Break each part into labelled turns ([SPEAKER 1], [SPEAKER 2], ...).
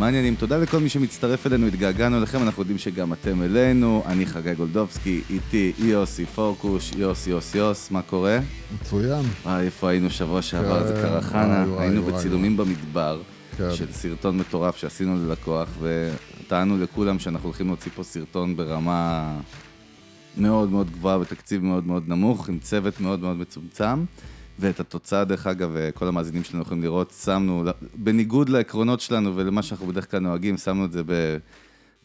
[SPEAKER 1] מה העניינים? תודה לכל מי שמצטרף אלינו, התגעגענו אליכם, אנחנו יודעים שגם אתם אלינו. אני חגי גולדובסקי, איתי יוסי פורקוש, יוס, יוס, יוס, מה קורה?
[SPEAKER 2] מצוין.
[SPEAKER 1] וואי, איפה היינו שבוע שעבר? זה קרה חנה. היינו בצילומים במדבר,
[SPEAKER 2] כן.
[SPEAKER 1] של סרטון מטורף שעשינו ללקוח, וטענו לכולם שאנחנו הולכים להוציא פה סרטון ברמה מאוד מאוד גבוהה, בתקציב מאוד מאוד נמוך, עם צוות מאוד מאוד מצומצם. ואת התוצאה, דרך אגב, כל המאזינים שלנו יכולים לראות, שמנו, בניגוד לעקרונות שלנו ולמה שאנחנו בדרך כלל נוהגים, שמנו את זה ב,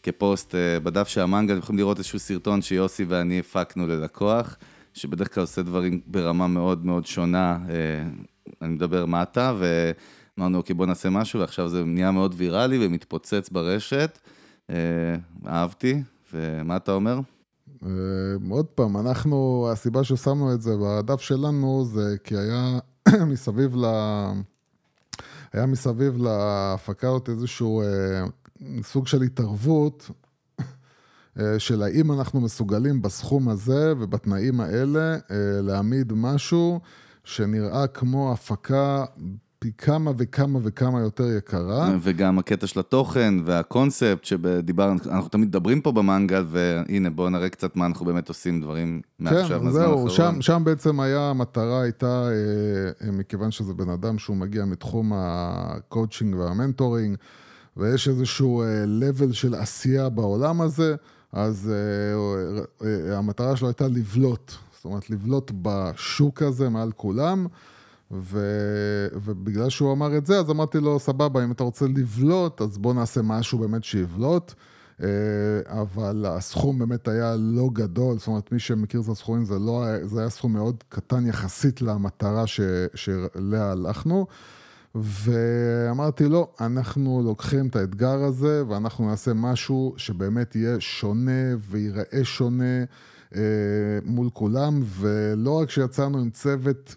[SPEAKER 1] כפוסט אה, בדף של המנגל, יכולים לראות איזשהו סרטון שיוסי ואני הפקנו ללקוח, שבדרך כלל עושה דברים ברמה מאוד מאוד שונה, אה, אני מדבר מטה, ואמרנו, אוקיי, בוא נעשה משהו, ועכשיו זה נהיה מאוד ויראלי ומתפוצץ ברשת. אה, אהבתי, ומה אתה אומר?
[SPEAKER 2] אה, עוד פעם, אנחנו, הסיבה ששמנו את זה בדף שלנו זה כי היה מסביב ל... היה מסביב להפקה עוד איזשהו אה, סוג של התערבות אה, של האם אנחנו מסוגלים בסכום הזה ובתנאים האלה להעמיד משהו שנראה כמו הפקה פי כמה וכמה וכמה יותר יקרה.
[SPEAKER 1] וגם הקטע של התוכן והקונספט שדיברנו, אנחנו תמיד מדברים פה במנגל, והנה בואו נראה קצת מה אנחנו באמת עושים, דברים
[SPEAKER 2] מעכשיו, כן, זהו, שם, שם בעצם היה, המטרה הייתה, אה, מכיוון שזה בן אדם שהוא מגיע מתחום ה coaching וה mentoring, ויש איזשהו level של עשייה בעולם הזה, אז המטרה שלו הייתה לבלוט, זאת אומרת, לבלוט בשוק הזה מעל כולם. ו... ובגלל שהוא אמר את זה, אז אמרתי לו, סבבה, אם אתה רוצה לבלוט, אז בוא נעשה משהו באמת שיבלוט. אה, אבל הסכום באמת היה לא גדול, זאת אומרת, מי שמכיר את הסכומים, זה, לא, זה היה סכום מאוד קטן יחסית למטרה ש... שאליה הלכנו. ואמרתי לו, אנחנו לוקחים את האתגר הזה, ואנחנו נעשה משהו שבאמת יהיה שונה וייראה שונה אה, מול כולם, ולא רק שיצאנו עם צוות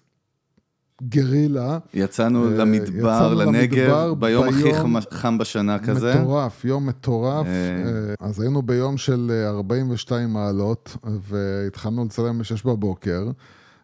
[SPEAKER 2] גרילה.
[SPEAKER 1] יצאנו uh, למדבר, לנגב, למדבר, ביום, ביום הכי חם בשנה כזה.
[SPEAKER 2] מטורף, יום מטורף. Uh... אז היינו ביום של 42 מעלות, והתחלנו לצלם ב-6 בבוקר,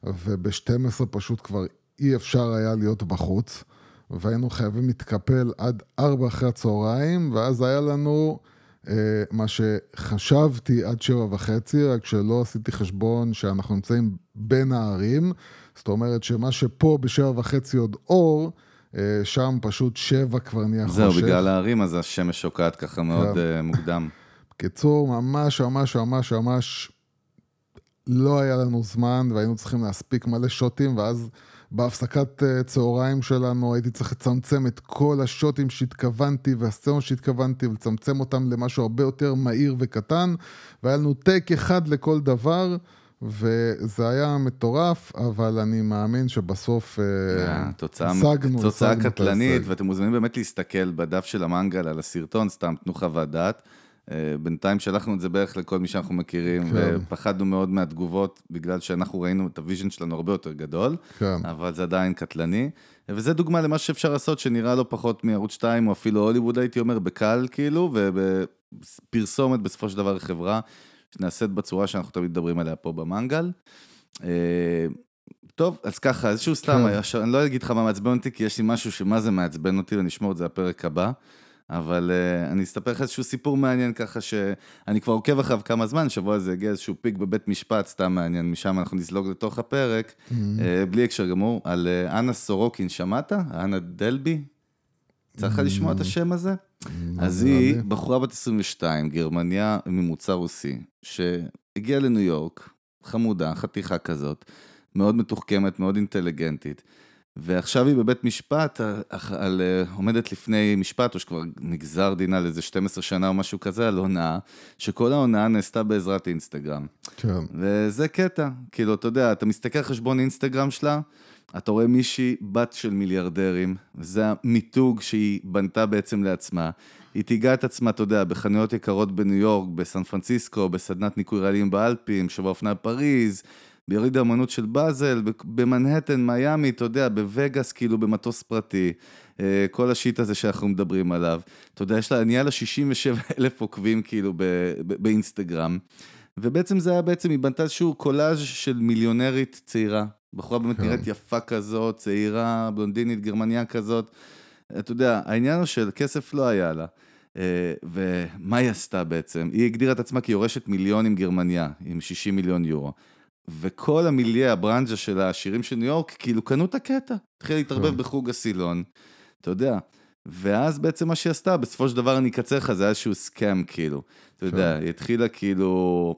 [SPEAKER 2] וב-12 פשוט כבר אי אפשר היה להיות בחוץ, והיינו חייבים להתקפל עד 4 אחרי הצהריים, ואז היה לנו... Uh, מה שחשבתי עד שבע וחצי, רק שלא עשיתי חשבון שאנחנו נמצאים בין הערים, זאת אומרת שמה שפה בשבע וחצי עוד אור, אה, שם פשוט שבע כבר נהיה חושך.
[SPEAKER 1] זהו, בגלל הערים אז השמש שוקעת ככה מאוד כן. אה, מוקדם.
[SPEAKER 2] בקיצור, ממש ממש ממש ממש לא היה לנו זמן והיינו צריכים להספיק מלא שוטים, ואז בהפסקת אה, צהריים שלנו הייתי צריך לצמצם את כל השוטים שהתכוונתי והסצנות שהתכוונתי ולצמצם אותם למשהו הרבה יותר מהיר וקטן, והיה לנו טייק אחד לכל דבר. וזה היה מטורף, אבל אני מאמין שבסוף אה,
[SPEAKER 1] השגנו, תוצאה קטלנית, ואתם מוזמנים באמת להסתכל בדף של המנגל על הסרטון, סתם תנו חוות דעת. אה, בינתיים שלחנו את זה בערך לכל מי שאנחנו מכירים, כן. ופחדנו מאוד מהתגובות, בגלל שאנחנו ראינו את ה vision שלנו הרבה יותר גדול, כן. אבל זה עדיין קטלני. וזה דוגמה למה שאפשר לעשות, שנראה לא פחות מערוץ 2, או אפילו הוליווד, הייתי אומר, בקל כאילו, ובפרסומת בסופו של דבר חברה. נעשית בצורה שאנחנו תמיד מדברים עליה פה במנגל. אה, טוב, אז ככה, איזשהו סתם, כן. אני לא אגיד לך מה מעצבן אותי, כי יש לי משהו שמה זה מעצבן אותי, ואני אשמור את זה לפרק הבא. אבל uh, אני אספר לך איזשהו סיפור מעניין ככה שאני כבר עוקב אחריו כמה זמן, שבוע הזה הגיע איזשהו פיק בבית משפט, סתם מעניין, משם אנחנו נזלוג לתוך הפרק, mm-hmm. uh, בלי הקשר גמור, על uh, אנה סורוקין, שמעת? אנה דלבי? צריך. לשמוע את השם הזה? אז היא בחורה בת 22, גרמניה ממוצא רוסי, שהגיעה לניו יורק, חמודה, חתיכה כזאת, מאוד מתוחכמת, מאוד אינטליגנטית. ועכשיו היא בבית משפט, על, עומדת לפני משפט, או שכבר נגזר דינה לאיזה 12 שנה או משהו כזה, על הונאה, שכל ההונאה נעשתה בעזרת אינסטגרם. כן. וזה קטע, כאילו, אתה יודע, אתה מסתכל על חשבון אינסטגרם שלה, אתה רואה מישהי בת של מיליארדרים, וזה המיתוג שהיא בנתה בעצם לעצמה. היא תיגעה את עצמה, אתה יודע, בחנויות יקרות בניו יורק, בסן פרנסיסקו, בסדנת ניקוי רעלים באלפים, שבוע אופנה פריז, ביריד האמנות של באזל, במנהטן, מיאמי, אתה יודע, בווגאס, כאילו במטוס פרטי. אה, כל השיט הזה שאנחנו מדברים עליו. אתה יודע, יש לה, נהיה לה 67 אלף עוקבים כאילו באינסטגרם. ובעצם זה היה בעצם, היא בנתה איזשהו קולאז' של מיליונרית צעירה. בחורה באמת כן. נראית יפה כזאת, צעירה, בלונדינית, גרמניה כזאת. אתה יודע, העניין הוא של כסף לא היה לה. אה, ומה היא עשתה בעצם? היא הגדירה את עצמה כיורשת מיליון עם גרמניה, עם 60 מיליון יורו. וכל המיליה, הברנז'ה של השירים של ניו יורק, כאילו קנו את הקטע. התחילה להתערבב כן. בחוג הסילון, אתה יודע. ואז בעצם מה שהיא עשתה, בסופו של דבר אני אקצר לך, זה היה איזשהו סקאם, כאילו. אתה יודע, כן. היא התחילה כאילו...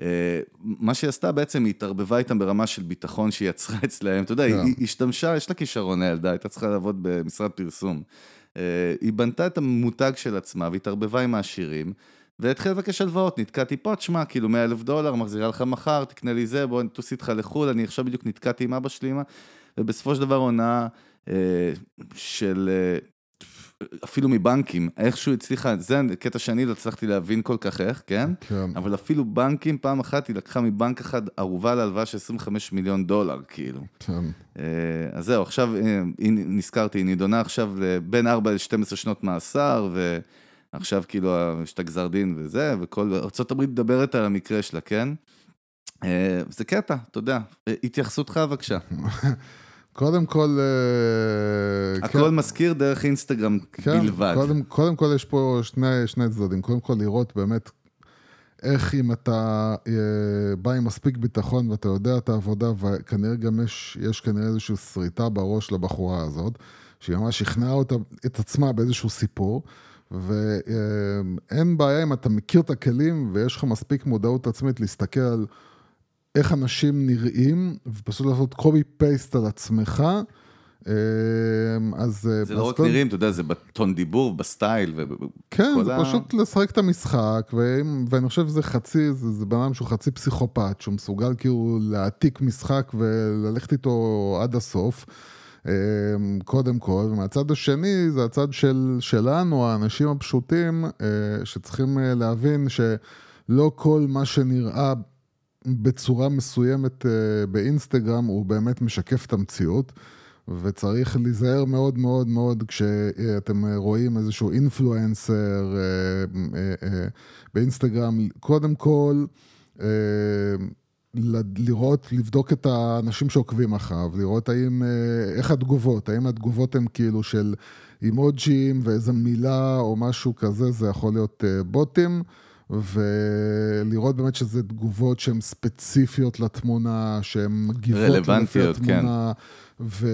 [SPEAKER 1] אה, מה שהיא עשתה בעצם, היא התערבבה איתם ברמה של ביטחון שהיא יצרה אצלהם. אתה יודע, היא כן. השתמשה, יש לה כישרון הילדה, הייתה צריכה לעבוד במשרד פרסום. אה, היא בנתה את המותג של עצמה והתערבבה עם העשירים. והתחיל לבקש הלוואות, נתקע טיפות, תשמע, כאילו 100 אלף דולר, מחזירה לך מחר, תקנה לי זה, בוא נטוס איתך לחו"ל, אני עכשיו בדיוק נתקעתי עם אבא שלי, ובסופו של דבר עונה אה, של אה, אפילו מבנקים, איכשהו הצליחה, זה הקטע שאני לא הצלחתי להבין כל כך איך, כן? כן. אבל אפילו בנקים, פעם אחת היא לקחה מבנק אחד ערובה להלוואה של 25 מיליון דולר, כאילו. כן. אה, אז זהו, עכשיו, אה, נזכרתי, היא נידונה עכשיו בין 4 ל-12 שנות מאסר, ועכשיו כאילו יש את הגזר דין וזה, וכל, ארה"ב מדברת על המקרה שלה, כן? אה, זה קטע, אתה יודע. התייחסותך בבקשה.
[SPEAKER 2] קודם כל...
[SPEAKER 1] אה, הכל כן, מזכיר דרך אינסטגרם כן, בלבד.
[SPEAKER 2] קודם, קודם כל יש פה שני, שני צדדים. קודם כל לראות באמת איך אם אתה אה, בא עם מספיק ביטחון ואתה יודע את העבודה, וכנראה גם יש, יש כנראה איזושהי שריטה בראש לבחורה הזאת, שהיא ממש שכנעה אותה, את עצמה באיזשהו סיפור. ואין בעיה אם אתה מכיר את הכלים ויש לך מספיק מודעות עצמית להסתכל על איך אנשים נראים, ופשוט לעשות קובי פייסט על עצמך.
[SPEAKER 1] אמ, אז... אה, זה לא רק נראים, אתה יודע, זה בטון דיבור, בסטייל.
[SPEAKER 2] כן, זה פשוט לשחק את המשחק, ואני חושב שזה חצי, זה בן אדם שהוא חצי פסיכופת, שהוא מסוגל כאילו להעתיק משחק וללכת איתו עד הסוף. אמ, קודם כל, ומהצד השני זה הצד של, שלנו, האנשים הפשוטים, אה, שצריכים אה, להבין שלא כל מה שנראה בצורה מסוימת אה, באינסטגרם הוא באמת משקף את המציאות. וצריך להיזהר מאוד מאוד מאוד כשאתם רואים איזשהו אינפלואנסר אה, אה, באינסטגרם, קודם כל לראות, לבדוק את האנשים שעוקבים אחריו, לראות האם, איך התגובות, האם התגובות הן כאילו של אימוג'ים ואיזה מילה או משהו כזה, זה יכול להיות בוטים. ולראות באמת שזה תגובות שהן ספציפיות לתמונה, שהן מגיבות לפי. התמונה.
[SPEAKER 1] כן. ו...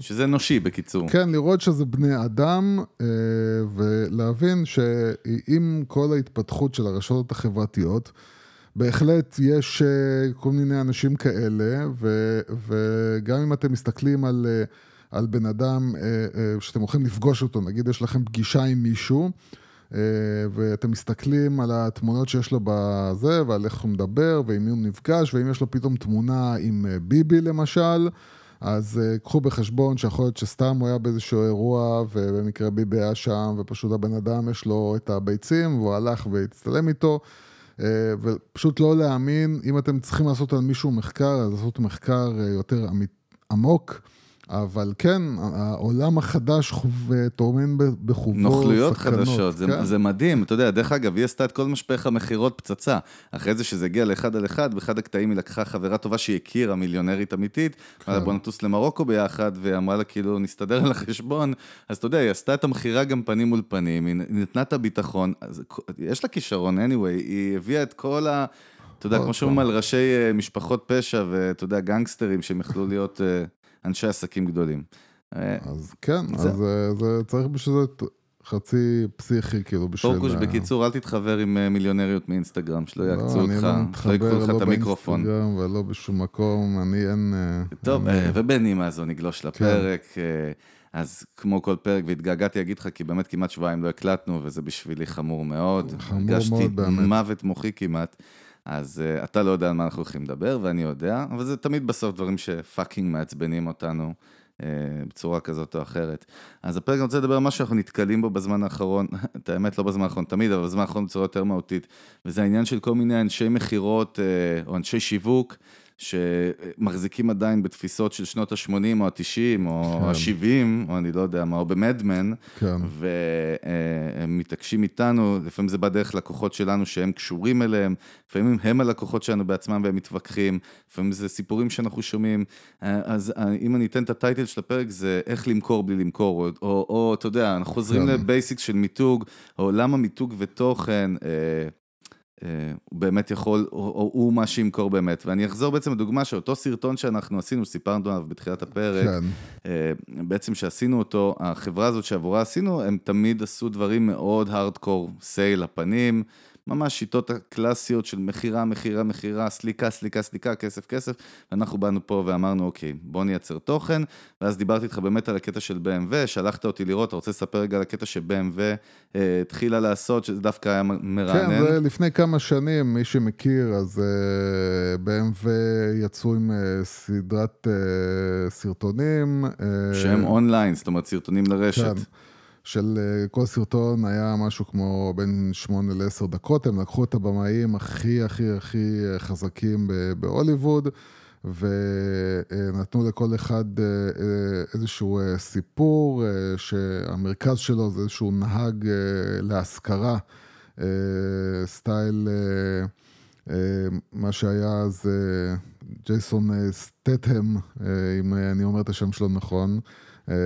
[SPEAKER 1] שזה אנושי בקיצור.
[SPEAKER 2] כן, לראות שזה בני אדם, אה, ולהבין שעם כל ההתפתחות של הרשתות החברתיות, בהחלט יש אה, כל מיני אנשים כאלה, ו, וגם אם אתם מסתכלים על, אה, על בן אדם שאתם הולכים לפגוש אותו, נגיד יש לכם פגישה עם מישהו, ואתם מסתכלים על התמונות שיש לו בזה, ועל איך הוא מדבר, ועם מי הוא נפגש, ואם יש לו פתאום תמונה עם אה, ביבי למשל, אז uh, קחו בחשבון שיכול להיות שסתם הוא היה באיזשהו אירוע, ובמקרה ביבי היה שם, ופשוט הבן אדם יש לו את הביצים, והוא הלך והצטלם איתו. ופשוט לא להאמין, אם אתם צריכים לעשות על מישהו מחקר, אז לעשות מחקר יותר עמוק. אבל כן, העולם החדש טומן בחובו סכנות.
[SPEAKER 1] נוכלויות חדשות, זה, כן. זה מדהים. אתה יודע, דרך אגב, היא עשתה את כל משפך המכירות פצצה. אחרי זה שזה הגיע לאחד על אחד, באחד הקטעים היא לקחה חברה טובה שהיא הכירה, מיליונרית אמיתית, כן. אמרה בוא נטוס למרוקו ביחד, ואמרה לה כאילו, נסתדר על החשבון. אז אתה יודע, היא עשתה את המכירה גם פנים מול פנים, היא נתנה את הביטחון, אז, יש לה כישרון anyway, היא הביאה את כל ה... אתה יודע, כמו שאומרים על ראשי אה, משפחות פשע ואתה יודע, גנגסטרים שהם יכלו להיות אה, אנשי עסקים גדולים.
[SPEAKER 2] אז כן, זה... אז זה צריך בשביל זה חצי פסיכי, כאילו, בשביל...
[SPEAKER 1] פורקוש, בקיצור, אל תתחבר עם אה, מיליונריות מאינסטגרם, שלא לא, יעקצו אותך,
[SPEAKER 2] לא ייקחו לך את המיקרופון. לא באינסטגרם ולא בשום מקום, אני אין...
[SPEAKER 1] טוב, ובנימה הזו נגלוש כן. לפרק. אז כמו כל פרק, והתגעגעתי להגיד לך, כי באמת כמעט שבועיים לא הקלטנו, וזה בשבילי חמור מאוד.
[SPEAKER 2] חמור מאוד, באמת.
[SPEAKER 1] הרגשתי מוות מוחי כמעט. אז uh, אתה לא יודע על מה אנחנו הולכים לדבר, ואני יודע, אבל זה תמיד בסוף דברים שפאקינג מעצבנים אותנו uh, בצורה כזאת או אחרת. אז הפרק אני רוצה לדבר על משהו שאנחנו נתקלים בו בזמן האחרון, את האמת לא בזמן האחרון תמיד, אבל בזמן האחרון בצורה יותר מהותית, וזה העניין של כל מיני אנשי מכירות uh, או אנשי שיווק. שמחזיקים עדיין בתפיסות של שנות ה-80 או ה-90 או כן. ה-70, או אני לא יודע מה, או במדמן, כן. והם מתעקשים איתנו, לפעמים זה בא דרך לקוחות שלנו שהם קשורים אליהם, לפעמים הם הלקוחות שלנו בעצמם והם מתווכחים, לפעמים זה סיפורים שאנחנו שומעים, אז אם אני אתן את הטייטל של הפרק זה איך למכור בלי למכור, או, או, או אתה יודע, אנחנו חוזרים כן. לבייסיקס של מיתוג, או למה מיתוג ותוכן, אה, אה, הוא באמת יכול, או הוא מה שימכור באמת. ואני אחזור בעצם לדוגמה שאותו סרטון שאנחנו עשינו, סיפרנו עליו בתחילת הפרק, כן. אה, בעצם שעשינו אותו, החברה הזאת שעבורה עשינו, הם תמיד עשו דברים מאוד הארדקור, סייל לפנים. ממש שיטות הקלאסיות של מכירה, מכירה, מכירה, סליקה, סליקה, סליקה, כסף, כסף. ואנחנו באנו פה ואמרנו, אוקיי, בוא נייצר תוכן. ואז דיברתי איתך באמת על הקטע של BMW, שלחת אותי לראות, אתה רוצה לספר רגע על הקטע ש-BMW אה, התחילה לעשות, שזה דווקא היה מרענן?
[SPEAKER 2] כן, זה לפני כמה שנים, מי שמכיר, אז אה, BMW יצאו עם אה, סדרת אה, סרטונים.
[SPEAKER 1] אה, שהם אונליין, זאת אומרת, סרטונים לרשת. כן.
[SPEAKER 2] של אה, כל סרטון היה משהו כמו בין 8 ל-10 דקות, הם לקחו את הבמאים הכי הכי הכי אה, חזקים בהוליווד, ונתנו לכל אחד אה, איזשהו סיפור, שהמרכז שלו זה איזשהו נהג להשכרה, סטייל, מה שהיה אז ג'ייסון סטטהם, אם אני אומר את השם שלו נכון. אה,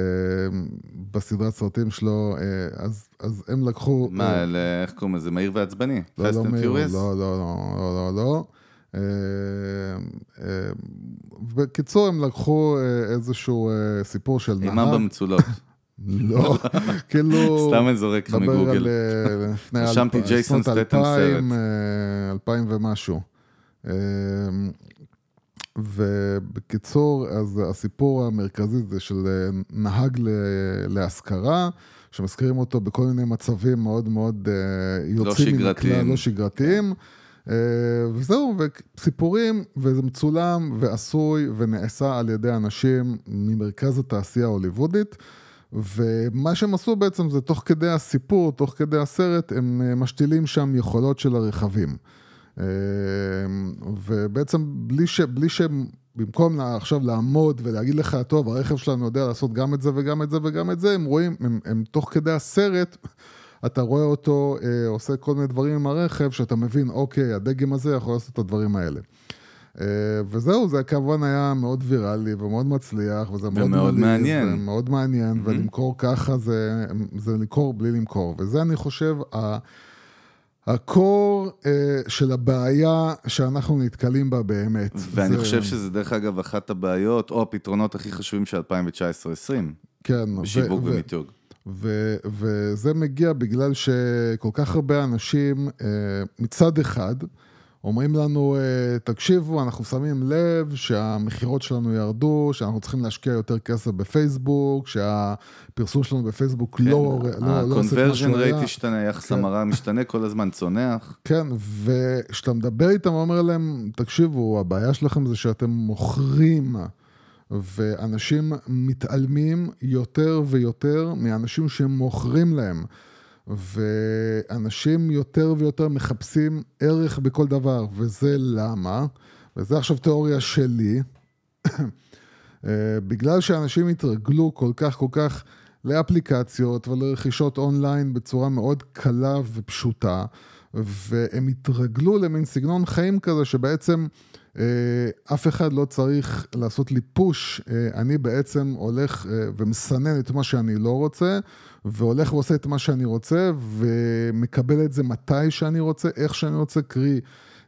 [SPEAKER 2] בסדרת סרטים שלו, אה, אז, אז הם לקחו...
[SPEAKER 1] מה, אה, איך קוראים לזה? מהיר ועצבני?
[SPEAKER 2] לא, לא מהיר, לא, לא, לא, לא, לא, לא. בקיצור, הם לקחו איזשהו סיפור של נהג.
[SPEAKER 1] אימה במצולות.
[SPEAKER 2] לא, כאילו...
[SPEAKER 1] סתם אני זורק לך מגוגל. רשמתי ג'ייסון סטטם סרט.
[SPEAKER 2] אלפיים ומשהו. ובקיצור, אז הסיפור המרכזי זה של אה, נהג להשכרה, שמזכירים אותו בכל מיני מצבים מאוד מאוד אה, יוצאים לא מן הכלל, לא שגרתיים. אה, וזהו, וסיפורים, וזה מצולם ועשוי ונעשה על ידי אנשים ממרכז התעשייה ההוליוודית. ומה שהם עשו בעצם זה תוך כדי הסיפור, תוך כדי הסרט, הם משתילים שם יכולות של הרכבים. אמ, ובעצם בלי, ש, בלי שהם, במקום עכשיו לעמוד ולהגיד לך, טוב, הרכב שלנו יודע לעשות גם את זה וגם את זה וגם את זה, הם רואים, הם, הם תוך כדי הסרט, אתה רואה אותו אה, עושה כל מיני דברים עם הרכב, שאתה מבין, אוקיי, הדגם הזה יכול לעשות את הדברים האלה. אה, וזהו, זה כמובן היה מאוד ויראלי ומאוד מצליח, וזה מאוד,
[SPEAKER 1] ומאוד מעניין.
[SPEAKER 2] מאוד מעניין, mm-hmm. ולמכור ככה זה, זה למכור בלי למכור. וזה, אני חושב, ה... הקור uh, של הבעיה שאנחנו נתקלים בה באמת.
[SPEAKER 1] ואני זה... חושב שזה דרך אגב אחת הבעיות, או הפתרונות הכי חשובים של 2019-2020.
[SPEAKER 2] כן.
[SPEAKER 1] בשיווק ו- ומיתוג.
[SPEAKER 2] ו- וזה מגיע בגלל שכל כך הרבה אנשים, uh, מצד אחד, אומרים לנו, אה, תקשיבו, אנחנו שמים לב שהמכירות שלנו ירדו, שאנחנו צריכים להשקיע יותר כסף בפייסבוק, שהפרסום שלנו בפייסבוק כן, לא, לא,
[SPEAKER 1] לא. ה-conversion rate השתנה, יחס כן. המרה משתנה כל הזמן, צונח.
[SPEAKER 2] כן, וכשאתה מדבר איתם ואומר להם, תקשיבו, הבעיה שלכם זה שאתם מוכרים. ואנשים מתעלמים יותר ויותר מאנשים שמוכרים להם. ואנשים יותר ויותר מחפשים ערך בכל דבר, וזה למה? וזה עכשיו תיאוריה שלי. אה, בגלל שאנשים התרגלו כל כך כל כך לאפליקציות ולרכישות אונליין בצורה מאוד קלה ופשוטה, והם התרגלו למין סגנון חיים כזה שבעצם אף אחד לא צריך לעשות לי פוש, אה, אני בעצם הולך אה, ומסנן את מה שאני לא רוצה, והולך ועושה את מה שאני רוצה, ומקבל את זה מתי שאני רוצה, איך שאני רוצה, קרי...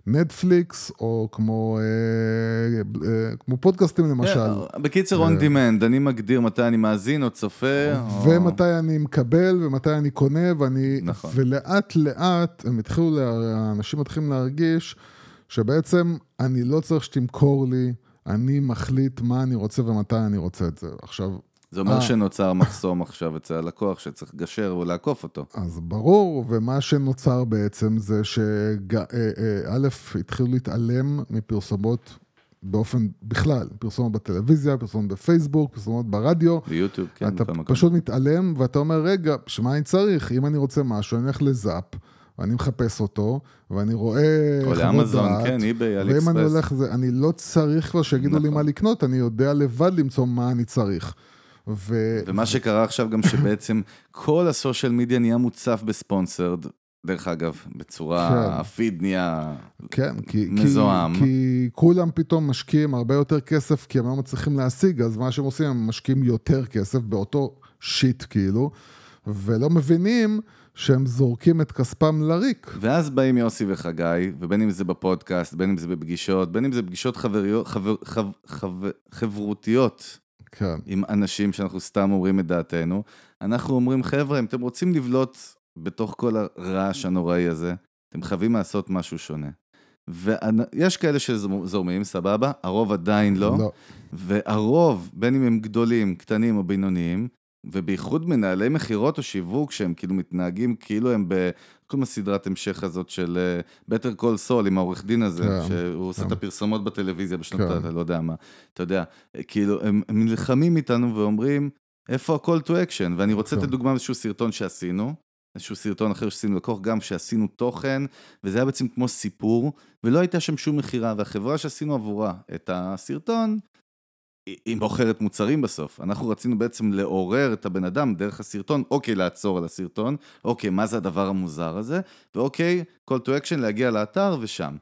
[SPEAKER 2] נטפליקס, או כמו, אה, אה, כמו פודקאסטים למשל.
[SPEAKER 1] Yeah, בקיצר, on demand, אני מגדיר מתי אני מאזין או צופה.
[SPEAKER 2] ומתי או... אני מקבל, ומתי אני קונה, ואני... נכון. ולאט לאט, הם התחילו, האנשים מתחילים להרגיש שבעצם אני לא צריך שתמכור לי, אני מחליט מה אני רוצה ומתי אני רוצה את זה. עכשיו...
[SPEAKER 1] זה אומר 아, אה. שנוצר מחסום עכשיו אצל הלקוח שצריך לגשר ולעקוף אותו.
[SPEAKER 2] אז ברור, ומה שנוצר בעצם זה שא', אה, אה, התחילו להתעלם מפרסומות באופן בכלל, פרסומות בטלוויזיה, פרסומות בפייסבוק, פרסומות ברדיו.
[SPEAKER 1] ביוטיוב, כן.
[SPEAKER 2] אתה פשוט מתעלם ואתה אומר, רגע, שמה אני צריך? אם אני רוצה משהו, אני אלך לזאפ. ואני מחפש אותו, ואני רואה
[SPEAKER 1] חוות דעת. או לאמזון, כן, איביי, אלי
[SPEAKER 2] אקספרס. ואם אני הולך, זה, אני לא צריך כבר שיגידו נכון. לי מה לקנות, אני יודע לבד למצוא מה אני צריך.
[SPEAKER 1] ו... ומה שקרה עכשיו גם שבעצם כל הסושיאל מדיה נהיה מוצף בספונסרד, דרך אגב, בצורה, כן. הפיד נהיה
[SPEAKER 2] כן, כי,
[SPEAKER 1] מזוהם.
[SPEAKER 2] כי, כי כולם פתאום משקיעים הרבה יותר כסף, כי הם לא מצליחים להשיג, אז מה שהם עושים, הם משקיעים יותר כסף באותו שיט, כאילו, ולא מבינים שהם זורקים את כספם לריק.
[SPEAKER 1] ואז באים יוסי וחגי, ובין אם זה בפודקאסט, בין אם זה בפגישות, בין אם זה פגישות חבריות, חבר, חבר, חבר, חברותיות. כן. עם אנשים שאנחנו סתם אומרים את דעתנו. אנחנו אומרים, חבר'ה, אם אתם רוצים לבלוט בתוך כל הרעש הנוראי הזה, אתם חייבים לעשות משהו שונה. ויש כאלה שזורמים, סבבה, הרוב עדיין לא. לא. והרוב, בין אם הם גדולים, קטנים או בינוניים, ובייחוד מנהלי מכירות או שיווק, שהם כאילו מתנהגים כאילו הם בכל הסדרת המשך הזאת של Better Call Saul עם העורך דין הזה, כן, שהוא עושה כן. את הפרסומות בטלוויזיה בשנות, כן. לא יודע מה, אתה יודע, כאילו, הם, הם נלחמים איתנו ואומרים, איפה ה-call to action? ואני רוצה כן. לתת דוגמה מאיזשהו סרטון שעשינו, איזשהו סרטון אחר שעשינו לקוח, גם שעשינו תוכן, וזה היה בעצם כמו סיפור, ולא הייתה שם שום מכירה, והחברה שעשינו עבורה את הסרטון, היא מוכרת מוצרים בסוף. אנחנו רצינו בעצם לעורר את הבן אדם דרך הסרטון, אוקיי, לעצור על הסרטון, אוקיי, מה זה הדבר המוזר הזה, ואוקיי, call to action, להגיע לאתר ושם.